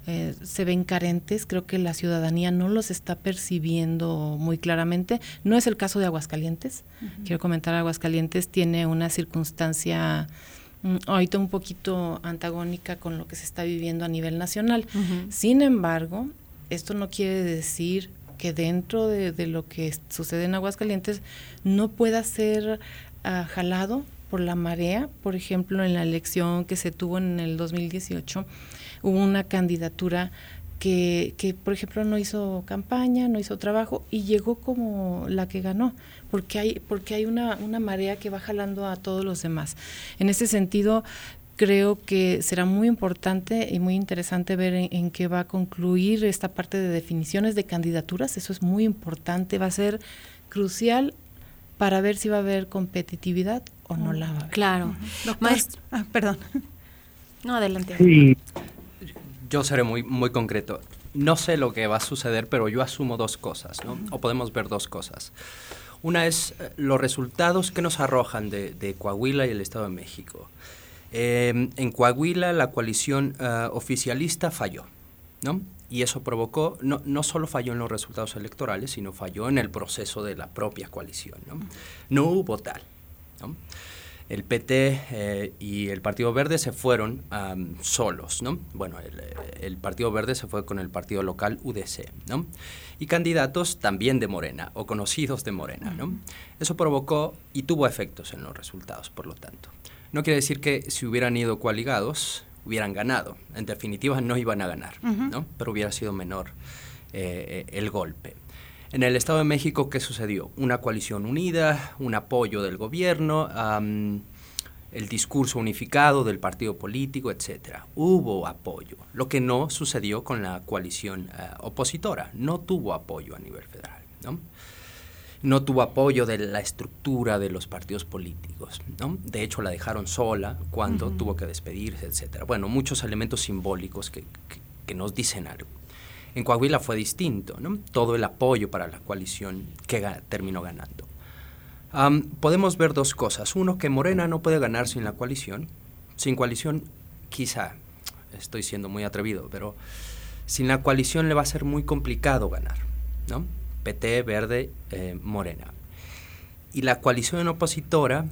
eh, se ven carentes. Creo que la ciudadanía no los está percibiendo muy claramente. No es el caso de Aguascalientes. Quiero comentar, Aguascalientes tiene una circunstancia mm, ahorita un poquito antagónica con lo que se está viviendo a nivel nacional. Sin embargo, esto no quiere decir que dentro de, lo que sucede en Aguascalientes no pueda ser ah, jalado por la marea, por ejemplo, en la elección que se tuvo en el 2018, hubo una candidatura que, que, por ejemplo, no hizo campaña, no hizo trabajo y llegó como la que ganó, porque hay, porque hay una, una marea que va jalando a todos los demás. En ese sentido, creo que será muy importante y muy interesante ver en, en, qué va a concluir esta parte de definiciones de candidaturas. Eso es muy importante, va a ser crucial para ver si va a haber competitividad o no la va a haber. Claro. Maestro, ah, perdón. No, adelante. Sí. Yo seré muy, muy concreto. No sé lo que va a suceder, pero yo asumo dos cosas, ¿no? O podemos ver dos cosas. Una es eh, los resultados que nos arrojan de, Coahuila y el Estado de México. Em, en Coahuila la coalición eh, oficialista falló, ¿no? y eso provocó, no, no solo falló en los resultados electorales, sino falló en el proceso de la propia coalición. No, no hubo tal. El PT eh, y el Partido Verde se fueron solos, ¿no? Bueno, el, Partido Verde se fue con el partido local UDC, ¿no? Y candidatos también de Morena, o conocidos de Morena, ¿no? Eso provocó y tuvo efectos en los resultados, por lo tanto. No quiere decir que si hubieran ido coaligados, hubieran ganado. En definitiva, no iban a ganar, ¿no? Pero hubiera sido menor eh, el golpe. En el Estado de México, ¿qué sucedió? Una coalición unida, un apoyo del gobierno, el discurso unificado del partido político, etc. Hubo apoyo, lo que no sucedió con la coalición eh, opositora. No tuvo apoyo a nivel federal. ¿no? No tuvo apoyo de la estructura de los partidos políticos. ¿no? De hecho, la dejaron sola cuando tuvo que despedirse, etc. Bueno, muchos elementos simbólicos que, nos dicen algo. En Coahuila fue distinto, ¿no? todo el apoyo para la coalición que terminó ganando. podemos ver dos cosas. Uno, que Morena no puede ganar sin la coalición. Sin coalición, quizá, estoy siendo muy atrevido, pero sin la coalición le va a ser muy complicado ganar. ¿no? PT, Verde, eh, Morena. Y la coalición opositora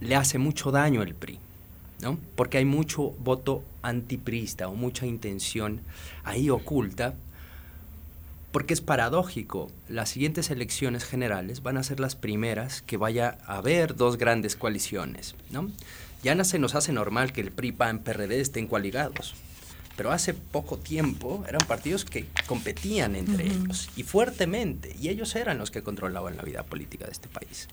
le hace mucho daño al PRI, ¿no? Porque hay mucho voto antiprista o mucha intención ahí oculta, porque es paradójico. Las siguientes elecciones generales van a ser las primeras que vaya a haber dos grandes coaliciones, ¿no? Ya no se nos hace normal que el PRI, PAN, PRD estén coaligados pero hace poco tiempo eran partidos que competían entre ellos y fuertemente, y ellos eran los que controlaban la vida política de este país.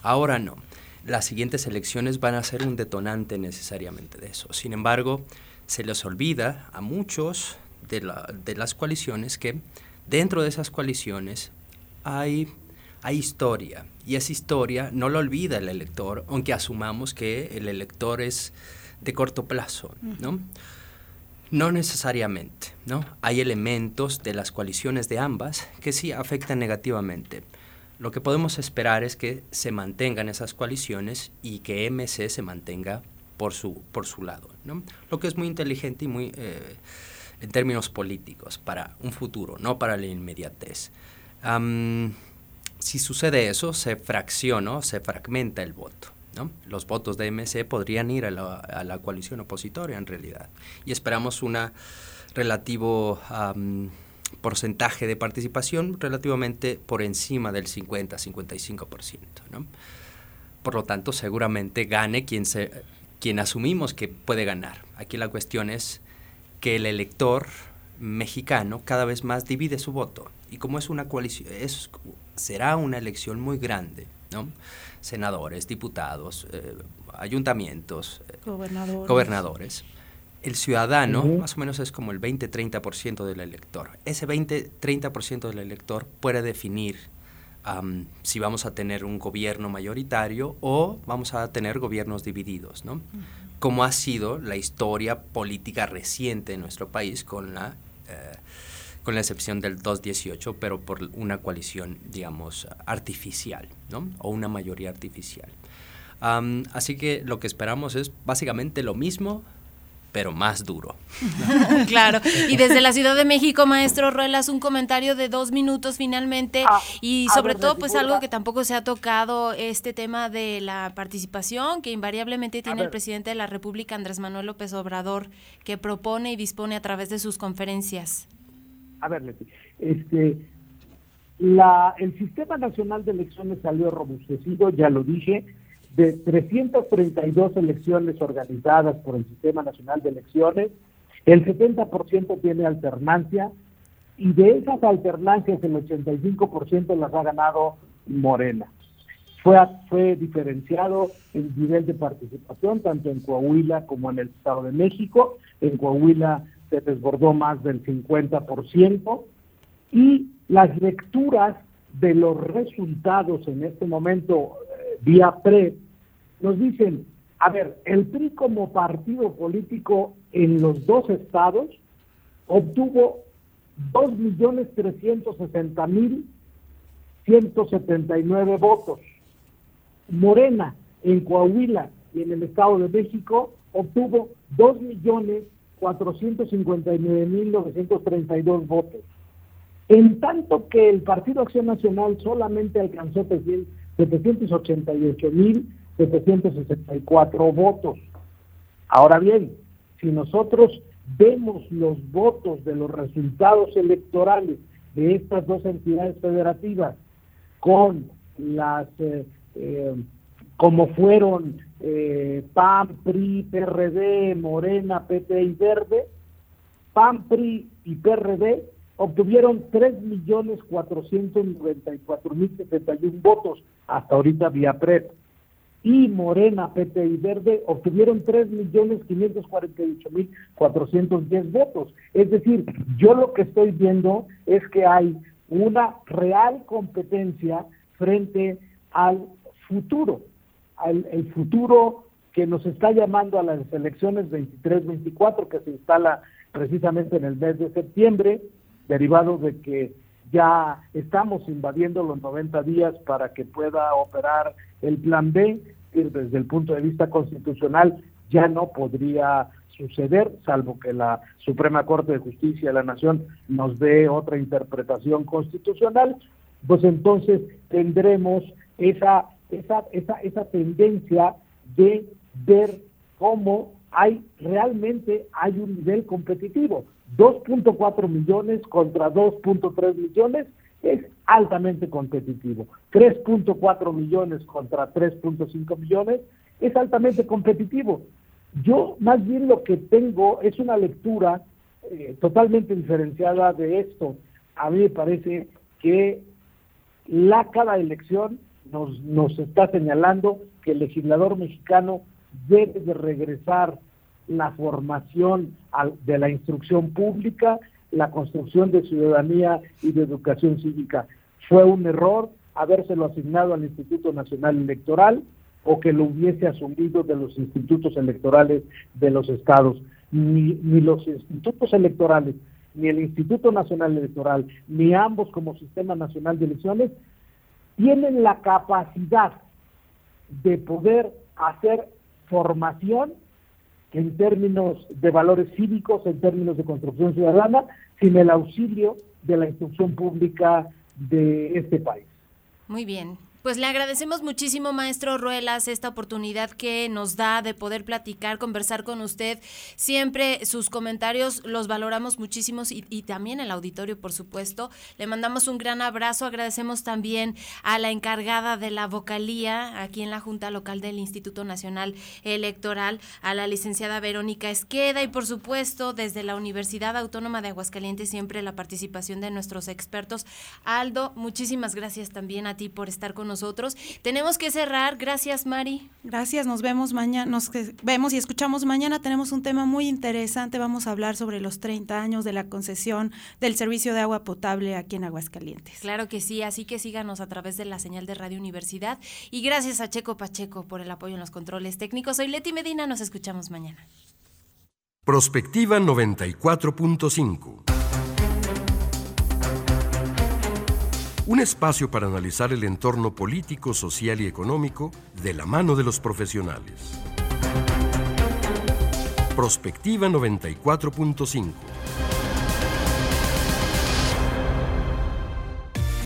Ahora no. Las siguientes elecciones van a ser un detonante necesariamente de eso. Sin embargo, se les olvida a muchos de, de las coaliciones que dentro de esas coaliciones hay, hay historia. Y esa historia no la olvida el elector, aunque asumamos que el elector es de corto plazo, ¿no? No necesariamente, ¿no? Hay elementos de las coaliciones de ambas que sí afectan negativamente. Lo que podemos esperar es que se mantengan esas coaliciones y que MC se mantenga por su, por su lado, ¿no? Lo que es muy inteligente y muy, eh, en términos políticos, para un futuro, no para la inmediatez. si sucede eso, se fracciona, se fragmenta el voto. Los votos de MC podrían ir a la, coalición opositora en realidad. Y esperamos una relativo porcentaje de participación relativamente por encima del 50-55%. ¿no? Por lo tanto, seguramente gane quien, se, quien asumimos que puede ganar. Aquí la cuestión es que el elector mexicano cada vez más divide su voto. Y como es una coalición, es, será una elección muy grande, ¿no? Senadores, diputados, eh, ayuntamientos, eh, gobernadores. gobernadores. El ciudadano más o menos es como el 20-30% del elector. Ese 20-30% del elector puede definir si vamos a tener un gobierno mayoritario o vamos a tener gobiernos divididos, ¿no? Como ha sido la historia política reciente en nuestro país con la, eh, con la excepción del 218, pero por una coalición, digamos, artificial, ¿no? O una mayoría artificial. así que lo que esperamos es básicamente lo mismo, pero más duro. claro. Y desde la Ciudad de México, maestro Ruelas, un comentario de dos minutos finalmente Ah, y sobre todo pues algo que tampoco se ha tocado, este tema de la participación que invariablemente tiene el presidente de la República, Andrés Manuel López Obrador, que propone y dispone a través de sus conferencias. A ver, Leti, este, la, el Sistema Nacional de Elecciones salió robustecido, ya lo dije, de 332 elecciones organizadas por el Sistema Nacional de Elecciones, el 70% tiene alternancia y de esas alternancias el 85% las ha ganado Morena. Fue, fue diferenciado el nivel de participación tanto en Coahuila como en el Estado de México. En Coahuila se desbordó más del 50% y las lecturas de los resultados en este momento eh, vía PRE nos dicen, a ver, el PRI como partido político en los dos estados obtuvo 2.360.179 votos. Morena en Coahuila y en el Estado de México obtuvo 2.459.932 votos. En tanto que el Partido Acción Nacional solamente alcanzó 788.764 votos. Ahora bien, si nosotros vemos los votos de los resultados electorales de estas dos entidades federativas con las eh, eh, como fueron eh, PAN, PRI, PRD, Morena, PT y Verde, PAN, PRI y PRD obtuvieron 3.494.071 votos hasta ahorita vía PREP. Y Morena, PT y Verde obtuvieron 3.548.410 votos. Es decir, yo lo que estoy viendo es que hay una real competencia frente al futuro, al el futuro que nos está llamando a las elecciones 23-24 que se instala precisamente en el mes de septiembre, derivado de que ya estamos invadiendo los 90 días para que pueda operar el plan B, desde el punto de vista constitucional ya no podría suceder, salvo que la Suprema Corte de Justicia de la Nación nos dé otra interpretación constitucional, pues entonces tendremos esa, esa, esa, esa tendencia de ver cómo hay realmente hay un nivel competitivo. 2.4 millones contra 2.3 millones es altamente competitivo. 3.4 millones contra 3.5 millones es altamente competitivo. Yo más bien lo que tengo es una lectura eh, totalmente diferenciada de esto. A mí me parece que la cada elección nos, nos está señalando que el legislador mexicano debe de regresar la formación de la instrucción pública, la construcción de ciudadanía y de educación cívica. Fue un error habérselo asignado al Instituto Nacional Electoral o que lo hubiese asumido de los institutos electorales de los estados. Ni los institutos electorales, ni el Instituto Nacional Electoral, ni ambos como Sistema Nacional de Elecciones, tienen la capacidad de poder hacer formación en términos de valores cívicos, en términos de construcción ciudadana, sin el auxilio de la instrucción pública de este país. Muy bien. Pues le agradecemos muchísimo, maestro Ruelas, esta oportunidad que nos da de poder platicar, conversar con usted. Siempre sus comentarios los valoramos muchísimo y, y también el auditorio, por supuesto. Le mandamos un gran abrazo. Agradecemos también a la encargada de la vocalía aquí en la Junta Local del Instituto Nacional Electoral, a la licenciada Verónica Esqueda y, por supuesto, desde la Universidad Autónoma de Aguascalientes, siempre la participación de nuestros expertos. Aldo, muchísimas gracias también a ti por estar con nosotros nosotros. Tenemos que cerrar. Gracias, Mari. Gracias, nos vemos mañana, nos vemos y escuchamos mañana. Tenemos un tema muy interesante. Vamos a hablar sobre los 30 años de la concesión del servicio de agua potable aquí en Aguascalientes. Claro que sí, así que síganos a través de la señal de Radio Universidad. Y gracias a Checo Pacheco por el apoyo en los controles técnicos. Soy Leti Medina, nos escuchamos mañana. Prospectiva 94.5 Un espacio para analizar el entorno político, social y económico de la mano de los profesionales. Prospectiva 94.5